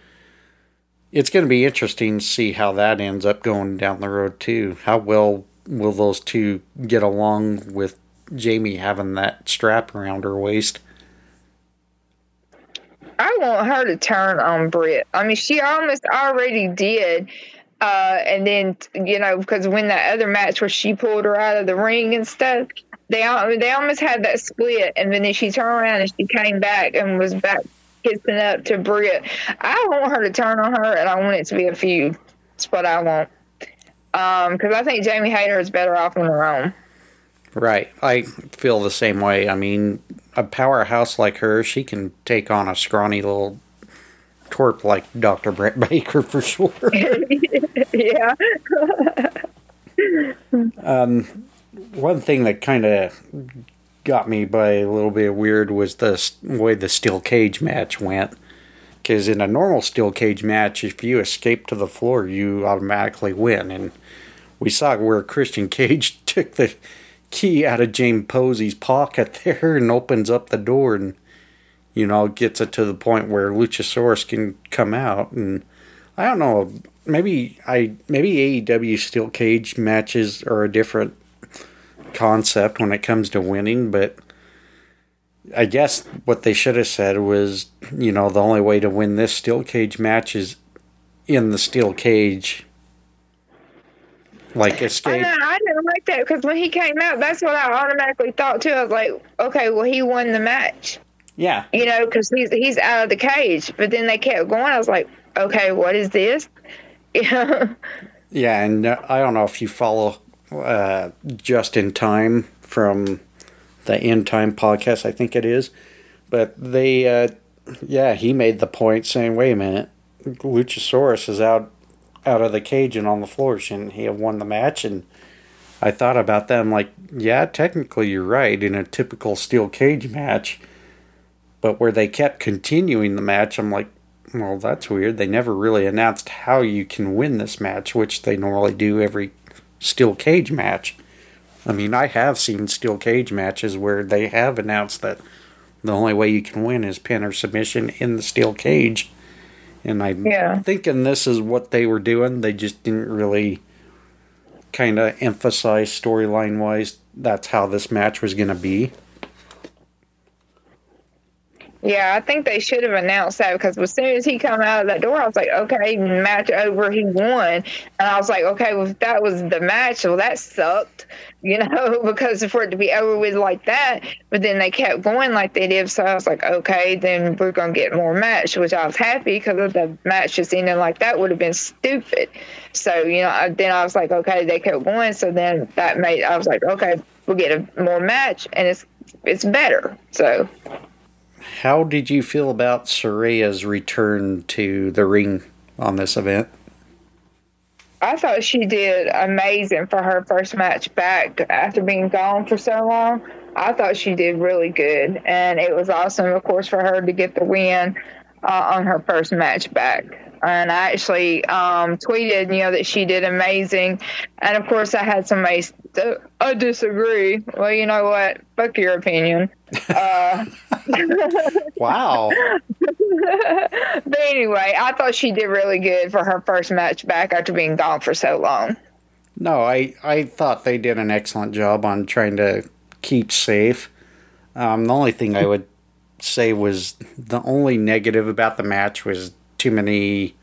it's going to be interesting to see how that ends up going down the road too. How well will those two get along with Jamie having that strap around her waist? I want her to turn on Britt. I mean, she almost already did. Uh, and then you know, because when that other match where she pulled her out of the ring and stuff, they they almost had that split, and then she turned around and she came back and was back kissing up to Britt. I want her to turn on her, and I want it to be a feud. That's what I want. Um, because I think Jamie Hayter is better off on her own. Right. I feel the same way. I mean, a powerhouse like her, she can take on a scrawny little twerp like Dr. Brett Baker for sure. yeah. um, one thing that kind of got me by a little bit weird was the way the steel cage match went. Because in a normal steel cage match, if you escape to the floor, you automatically win. And we saw where Christian Cage took the key out of James Posey's pocket there and opens up the door and, you know, gets it to the point where Luchasaurus can come out. And I don't know, maybe I maybe AEW steel cage matches are a different concept when it comes to winning, but I guess what they should have said was, you know, the only way to win this steel cage match is in the steel cage. Like escape. I, know, I didn't like that because when he came out, that's what I automatically thought too. I was like, okay, well, he won the match. Yeah. You know, because he's he's out of the cage. But then they kept going. I was like, okay, what is this? Yeah. yeah, and uh, I don't know if you follow uh, just in time from the end time podcast, I think it is. But they, uh, yeah, he made the point saying, "Wait a minute, Luchasaurus is out out of the cage and on the floor. Shouldn't he have won the match?" And I thought about that. I'm like, yeah, technically you're right in a typical steel cage match, but where they kept continuing the match, I'm like, well, that's weird. They never really announced how you can win this match, which they normally do every steel cage match. I mean, I have seen steel cage matches where they have announced that the only way you can win is pin or submission in the steel cage. And I'm yeah. thinking this is what they were doing. They just didn't really kind of emphasize storyline wise that's how this match was going to be. Yeah, I think they should have announced that because as soon as he come out of that door, I was like, okay, match over, he won, and I was like, okay, well, if that was the match, well, that sucked, you know, because for it to be over with like that, but then they kept going like they did, so I was like, okay, then we're gonna get more match, which I was happy because the match just ending like that would have been stupid. So you know, then I was like, okay, they kept going, so then that made I was like, okay, we'll get a more match, and it's it's better, so. How did you feel about Saraya's return to the ring on this event? I thought she did amazing for her first match back after being gone for so long. I thought she did really good, and it was awesome, of course, for her to get the win uh, on her first match back and I actually um, tweeted, you know, that she did amazing. And of course, I had somebody, st- I disagree. Well, you know what? Fuck your opinion. Uh, wow. but anyway, I thought she did really good for her first match back after being gone for so long. No, I, I thought they did an excellent job on trying to keep safe. Um, the only thing I would say was the only negative about the match was too many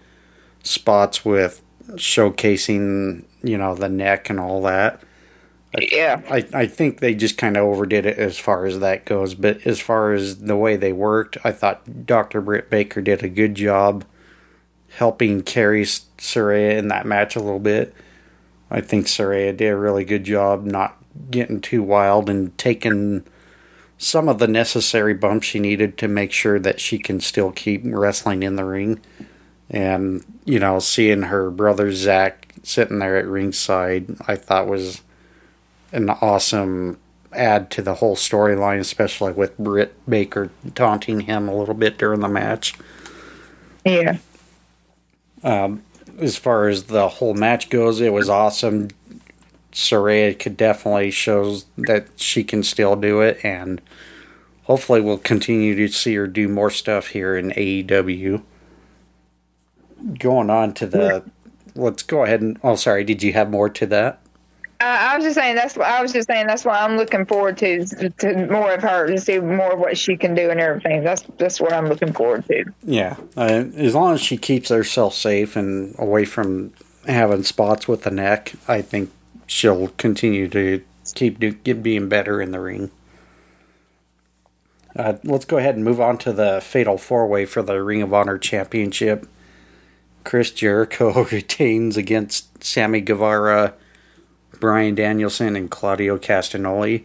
spots with showcasing, you know, the neck and all that. Yeah. I, I think they just kind of overdid it as far as that goes. But as far as the way they worked, I thought Dr. Britt Baker did a good job helping carry Saraya in that match a little bit. I think Saraya did a really good job not getting too wild and taking some of the necessary bumps she needed to make sure that she can still keep wrestling in the ring. And, you know, seeing her brother Zach sitting there at ringside, I thought was an awesome add to the whole storyline, especially with Britt Baker taunting him a little bit during the match. Yeah. Um, as far as the whole match goes, it was awesome. Saraya could definitely shows that she can still do it, and hopefully we'll continue to see her do more stuff here in AEW. Going on to the, let's go ahead and. Oh, sorry. Did you have more to that? I was just saying that's. I was just saying that's what I'm looking forward to, to more of her to see more of what she can do and everything. That's that's what I'm looking forward to. Yeah, uh, as long as she keeps herself safe and away from having spots with the neck, I think she'll continue to keep do, being better in the ring. Uh, let's go ahead and move on to the Fatal Four Way for the Ring of Honor Championship. Chris Jericho retains against Sammy Guevara, Bryan Danielson, and Claudio Castagnoli.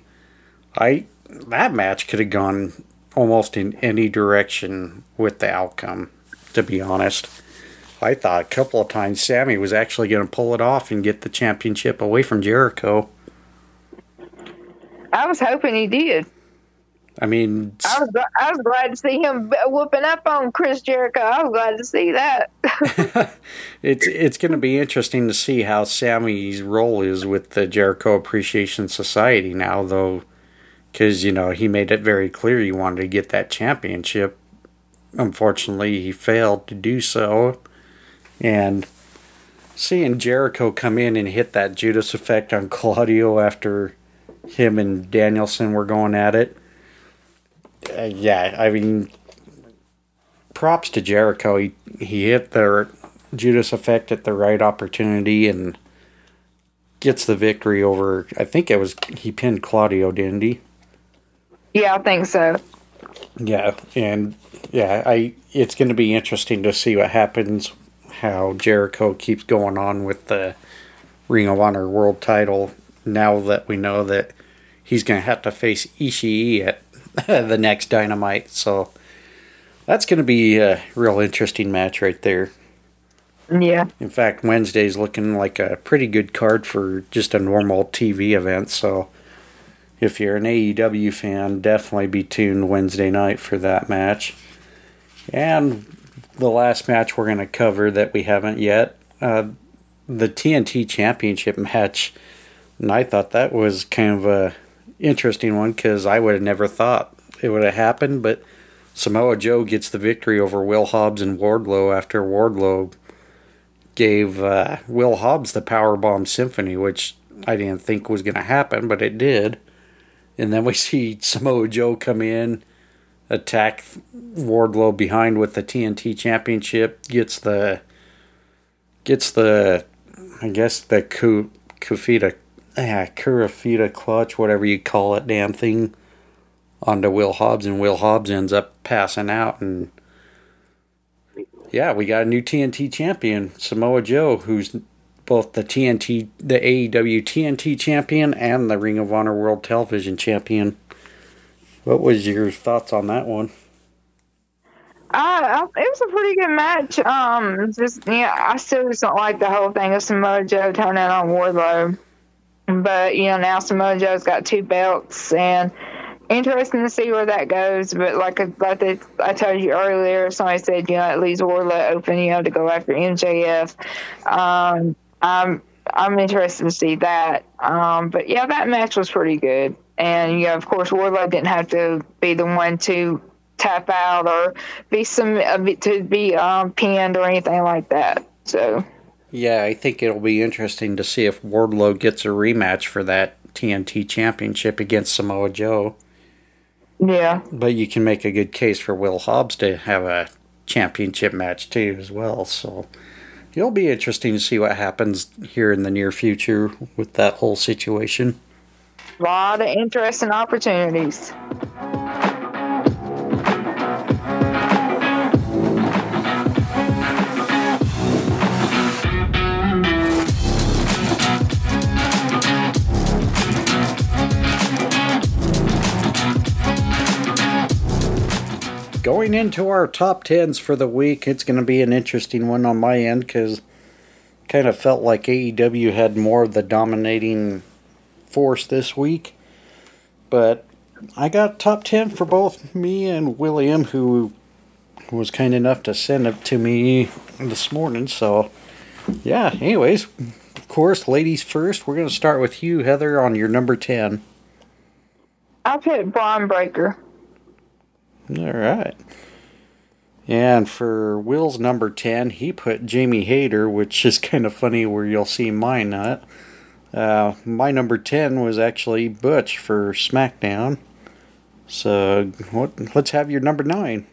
I that match could have gone almost in any direction with the outcome. to be honest. I thought a couple of times Sammy was actually going to pull it off and get the championship away from Jericho. I was hoping he did. I mean, I was I was glad to see him whooping up on Chris Jericho. I was glad to see that. it's it's going to be interesting to see how Sammy's role is with the Jericho Appreciation Society now, though, because you know he made it very clear he wanted to get that championship. Unfortunately, he failed to do so, and seeing Jericho come in and hit that Judas effect on Claudio after him and Danielson were going at it uh, yeah, I mean, props to Jericho. He he hit the Judas effect at the right opportunity and gets the victory over. I think it was he pinned Claudio, didn't he? Yeah, I think so. Yeah, and yeah, I it's going to be interesting to see what happens. How Jericho keeps going on with the Ring of Honor World Title now that we know that he's going to have to face Ishii at the next Dynamite. So that's going to be a real interesting match right there. Yeah. In fact, Wednesday's looking like a pretty good card for just a normal TV event. So if you're an AEW fan, definitely be tuned Wednesday night for that match. And the last match we're going to cover that we haven't yet, uh, the TNT Championship match. And I thought that was kind of a interesting one because I would have never thought it would have happened. But Samoa Joe gets the victory over Will Hobbs and Wardlow after Wardlow gave uh, Will Hobbs the Powerbomb Symphony, which I didn't think was going to happen, but it did. And then we see Samoa Joe come in, attack Wardlow behind with the TNT Championship, gets the gets the I guess the Kufita yeah, Kurafita clutch, whatever you call it, damn thing, onto Will Hobbs, and Will Hobbs ends up passing out. And yeah, we got a new TNT champion, Samoa Joe, who's both the TNT, the AEW TNT champion, and the Ring of Honor World Television champion. What was your thoughts on that one? Uh, it was a pretty good match. Um, just yeah, I still just don't like the whole thing of Samoa Joe turning on Wardlow. But you know now Samoa Joe's got two belts, and interesting to see where that goes. But like like the, I told you earlier, somebody said you know it leaves Wardlow open, you know, to go after MJF. Um, I'm I'm interested to see that. Um, but yeah, that match was pretty good, and yeah, of course Wardlow didn't have to be the one to tap out or be some to be um, pinned or anything like that. So. Yeah, I think it'll be interesting to see if Wardlow gets a rematch for that TNT championship against Samoa Joe. Yeah. But you can make a good case for Will Hobbs to have a championship match too as well. So it'll be interesting to see what happens here in the near future with that whole situation. A lot of interesting opportunities. Going into our top tens for the week, it's going to be an interesting one on my end because kind of felt like AEW had more of the dominating force this week. But I got top 10 for both me and William, who was kind enough to send it to me this morning. So, yeah, anyways, of course, ladies first. We're going to start with you, Heather, on your number 10. I put Bron Breakker. All right. And for Will's number 10, he put Jamie Hayter, which is kind of funny where you'll see mine not. Uh, my number 10 was actually Butch for SmackDown. So what, let's have your number 9.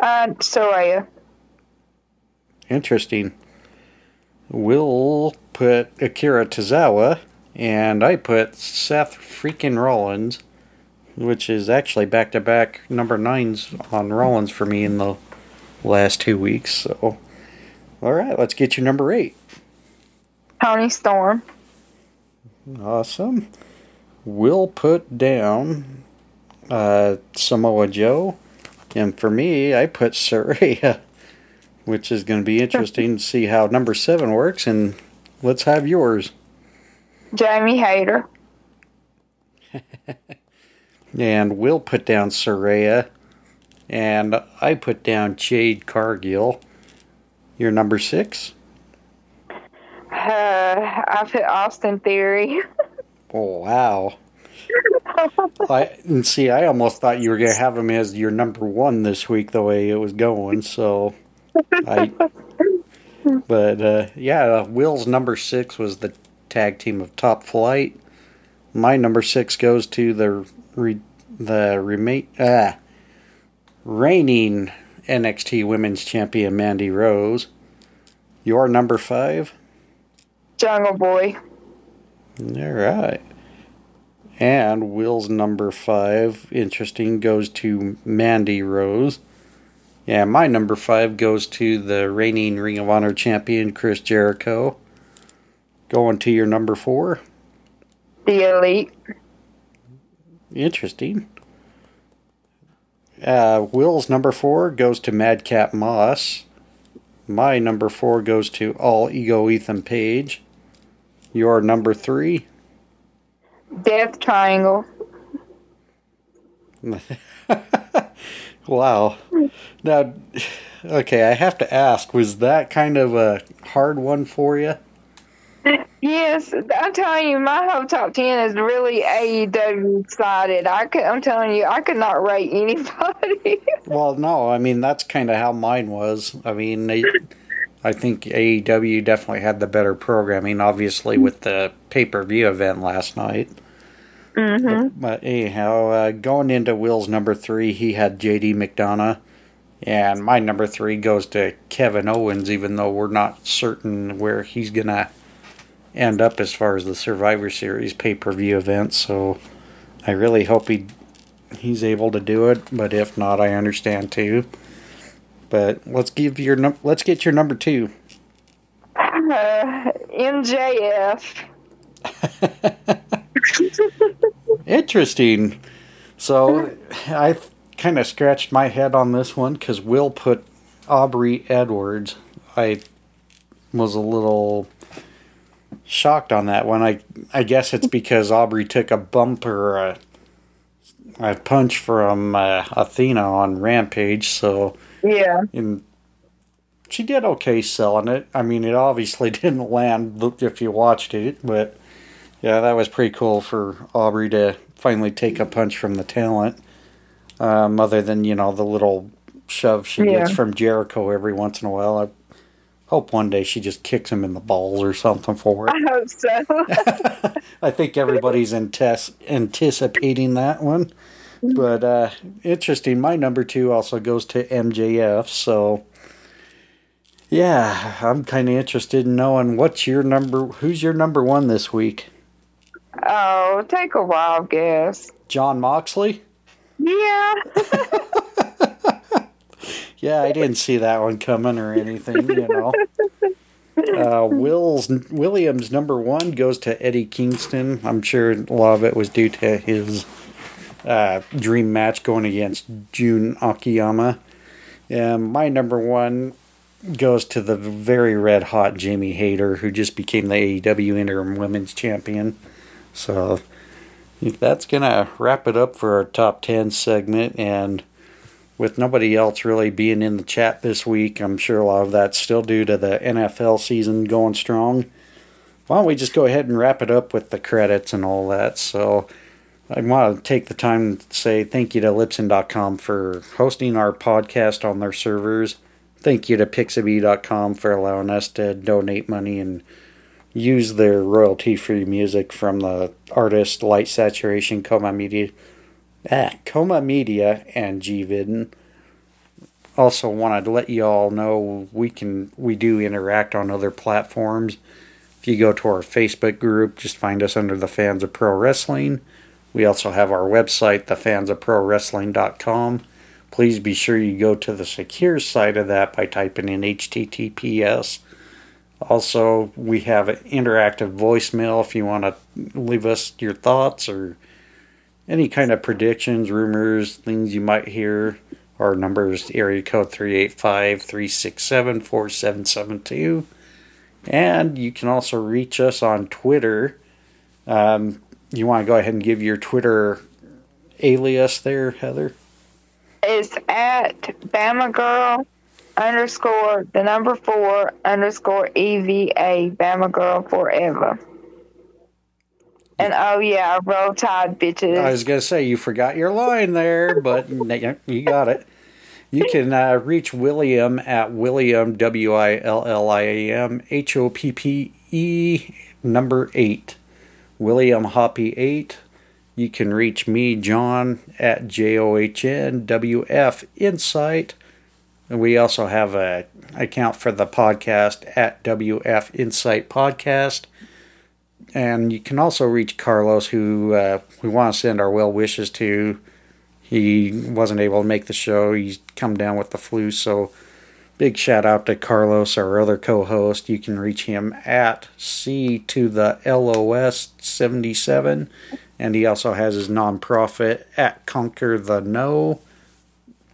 Uh, Saraya. Interesting. Will put Akira Tozawa, and I put Seth freaking Rollins which is actually back to back number nines on Rollins for me in the last two weeks. So, all right, let's get you number eight. Toni Storm. Awesome. We'll put down uh, Samoa Joe. And for me, I put Saraya. which is going to be interesting to see how number seven works. And let's have yours. Jamie Hayter. and Will put down Saraya. And I put down Jade Cargill. Your number six? Uh, I put Austin Theory. oh, wow. I and see. I almost thought you were going to have him as your number one this week, the way it was going. So, I. But uh, yeah, Will's number six was the tag team of Top Flight. My number six goes to the re, the remain ah, reigning NXT Women's Champion Mandy Rose. Your number five? Jungle Boy. All right. And Will's number five, interesting, goes to Mandy Rose. Yeah, my number five goes to the reigning Ring of Honor champion, Chris Jericho. Going to your number four? The Elite. Interesting. Uh, Will's number four goes to Madcap Moss. My number four goes to All Ego Ethan Page. Your number three? Death Triangle. wow. Now, okay, I have to ask, was that kind of a hard one for you? Yes, I'm telling you, my whole top ten is really AEW sided. I could, I'm telling you, I could not rate anybody. well, no, I mean that's kind of how mine was. I mean, they, I think AEW definitely had the better programming, obviously with the pay per view event last night. Mm-hmm. But, but anyhow, uh, going into Will's number three, he had JD McDonagh. And my number three goes to Kevin Owens, even though we're not certain where he's going to end up as far as the Survivor Series pay per view event. So I really hope he he's able to do it. But if not, I understand too. But let's give your num- let's get your number two. Uh, MJF. Interesting. So I kind of scratched my head on this one because Will put Aubrey Edwards. I was a little shocked on that one. I I guess it's because Aubrey took a bumper, a, a punch from uh, Athena on Rampage, so Yeah. and she did okay selling it. I mean, it obviously didn't land if you watched it, but yeah, that was pretty cool for Aubrey to finally take a punch from the talent. Um, other than you know the little shove she Yeah. gets from Jericho every once in a while. I hope one day she just kicks him in the balls or something for it. I hope so. I think everybody's antes- anticipating that one. But uh, interesting. My number two also goes to MJF. So, yeah, I'm kind of interested in knowing what's your number. Who's your number one this week? oh, take a wild guess. Jon Moxley. Yeah. Yeah, I didn't see that one coming or anything. You know. Uh, Will's Williams number one goes to Eddie Kingston. I'm sure a lot of it was due to his uh, dream match going against Jun Akiyama. And my number one goes to the very red hot Jamie Hayter, who just became the AEW interim women's champion. So that's gonna wrap it up for our top ten segment and with nobody else really being in the chat this week, I'm sure a lot of that's still due to the NFL season going strong. Why don't we just go ahead and wrap it up with the credits and all that? So I want to take the time to say thank you to Lipson.com for hosting our podcast on their servers. Thank you to Pixabay.com for allowing us to donate money and use their royalty free music from the artist Light Saturation Coma Media Coma Media and Gvidon. Also wanted to let you all know we can we do interact on other platforms. If you go to our Facebook group, just find us under the Fans of Pro Wrestling. We also have our website, thefansofprowrestling.com. Please be sure you go to the secure side of that by typing in HTTPS. Also, we have an interactive voicemail if you want to leave us your thoughts or any kind of predictions, rumors, things you might hear. Our number is area code 385 367 4772. And you can also reach us on Twitter. Um, you want to go ahead and give your Twitter alias there, Heather? It's at Bama Girl underscore the number four underscore EVA Bama Girl Forever. And oh yeah, roll tide bitches. I was gonna say you forgot your line there, but you got it. You can uh, reach William at William W I L L I A M H O P P E number eight. William Hoppy eight. You can reach me, John, at J O H N W F Incite. And we also have a account for the podcast at WF Incite Podcast. And you can also reach Carlos, who uh, we want to send our well wishes to. He wasn't able to make the show. He's come down with the flu. So, big shout out to Carlos, our other co host. You can reach him at C to the LOS 77. And he also has his nonprofit at Conquer the No.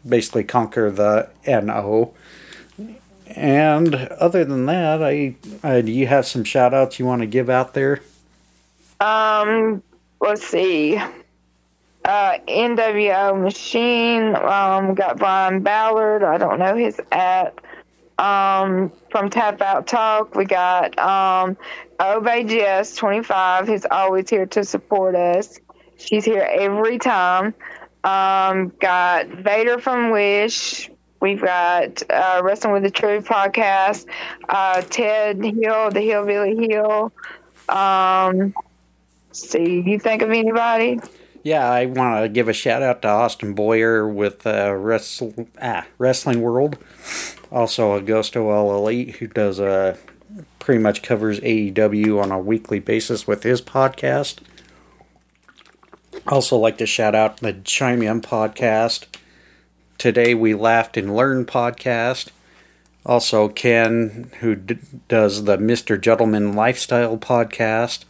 Basically, conquer the NO. And other than that, I, I do you have some shout outs you want to give out there? Um, let's see. Uh, NWO Machine. Um, got Brian Ballard. I don't know his at. Um, from Tap Out Talk, we got um, Obey Jess 25, who's always here to support us. She's here every time. Um, got Vader from Wish. We've got uh, Wrestling with the Truth podcast. Uh, Ted Hill, the Hillbilly Hill. Um, see, you think of anybody? Yeah, I want to give a shout out to Austin Boyer with uh, Wrestle, ah, Wrestling World. Also, Augusto All Elite, who does uh, pretty much covers AEW on a weekly basis with his podcast. Also, like to shout out the Chime In podcast. Today We Laughed and Learned podcast. Also, Ken, who d- does the Mr. Gentleman Lifestyle podcast.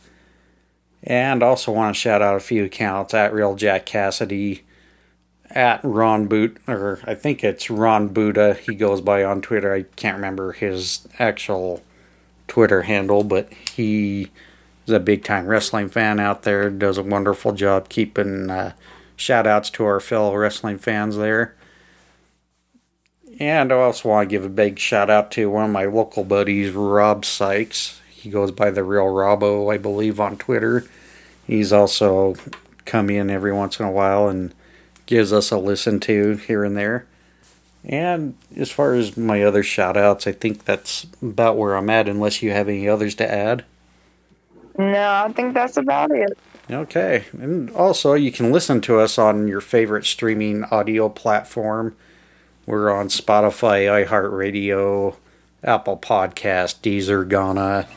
And also want to shout out a few accounts at Real Jack Cassidy, at Ron Boot, or I think it's Ron Buddha. He goes by on Twitter. I can't remember his actual Twitter handle, but he is a big time wrestling fan out there. Does a wonderful job keeping uh, shout outs to our fellow wrestling fans there. And I also want to give a big shout out to one of my local buddies, Rob Sykes. He goes by the Real Robbo, I believe, on Twitter. He's also come in every once in a while and gives us a listen to here and there. And as far as my other shout outs, I think that's about where I'm at, unless you have any others to add. No, I think that's about it. Okay. And also, you can listen to us on your favorite streaming audio platform. We're on Spotify, iHeartRadio, Apple Podcast, Deezer, Ghana.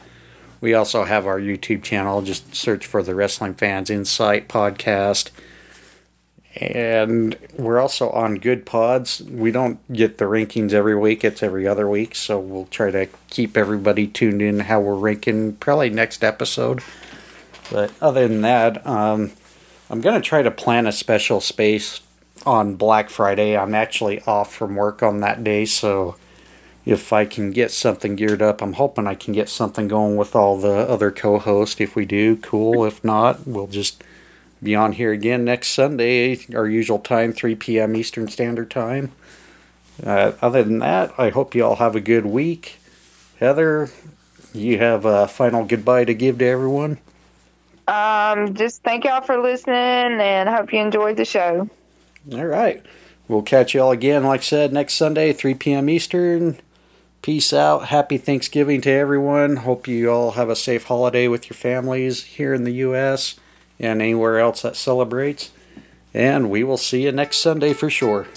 We also have our YouTube channel. Just search for the Wrestling Fans Incite podcast. And we're also on Good Pods. We don't get the rankings every week, it's every other week. So we'll try to keep everybody tuned in how we're ranking probably next episode. But other than that, um, I'm going to try to plan a special space on Black Friday. I'm actually off from work on that day. So if I can get something geared up, I'm hoping I can get something going with all the other co hosts. If we do, cool. If not, we'll just be on here again next Sunday, our usual time, 3 p.m. Eastern Standard Time. Uh, other than that, I hope you all have a good week. Heather, you have a final goodbye to give to everyone? Um, just thank y'all for listening and hope you enjoyed the show. All right. We'll catch you all again, like I said, next Sunday, 3 p.m. Eastern. Peace out. Happy Thanksgiving to everyone. Hope you all have a safe holiday with your families here in the U.S and anywhere else that celebrates. And we will see you next Sunday for sure.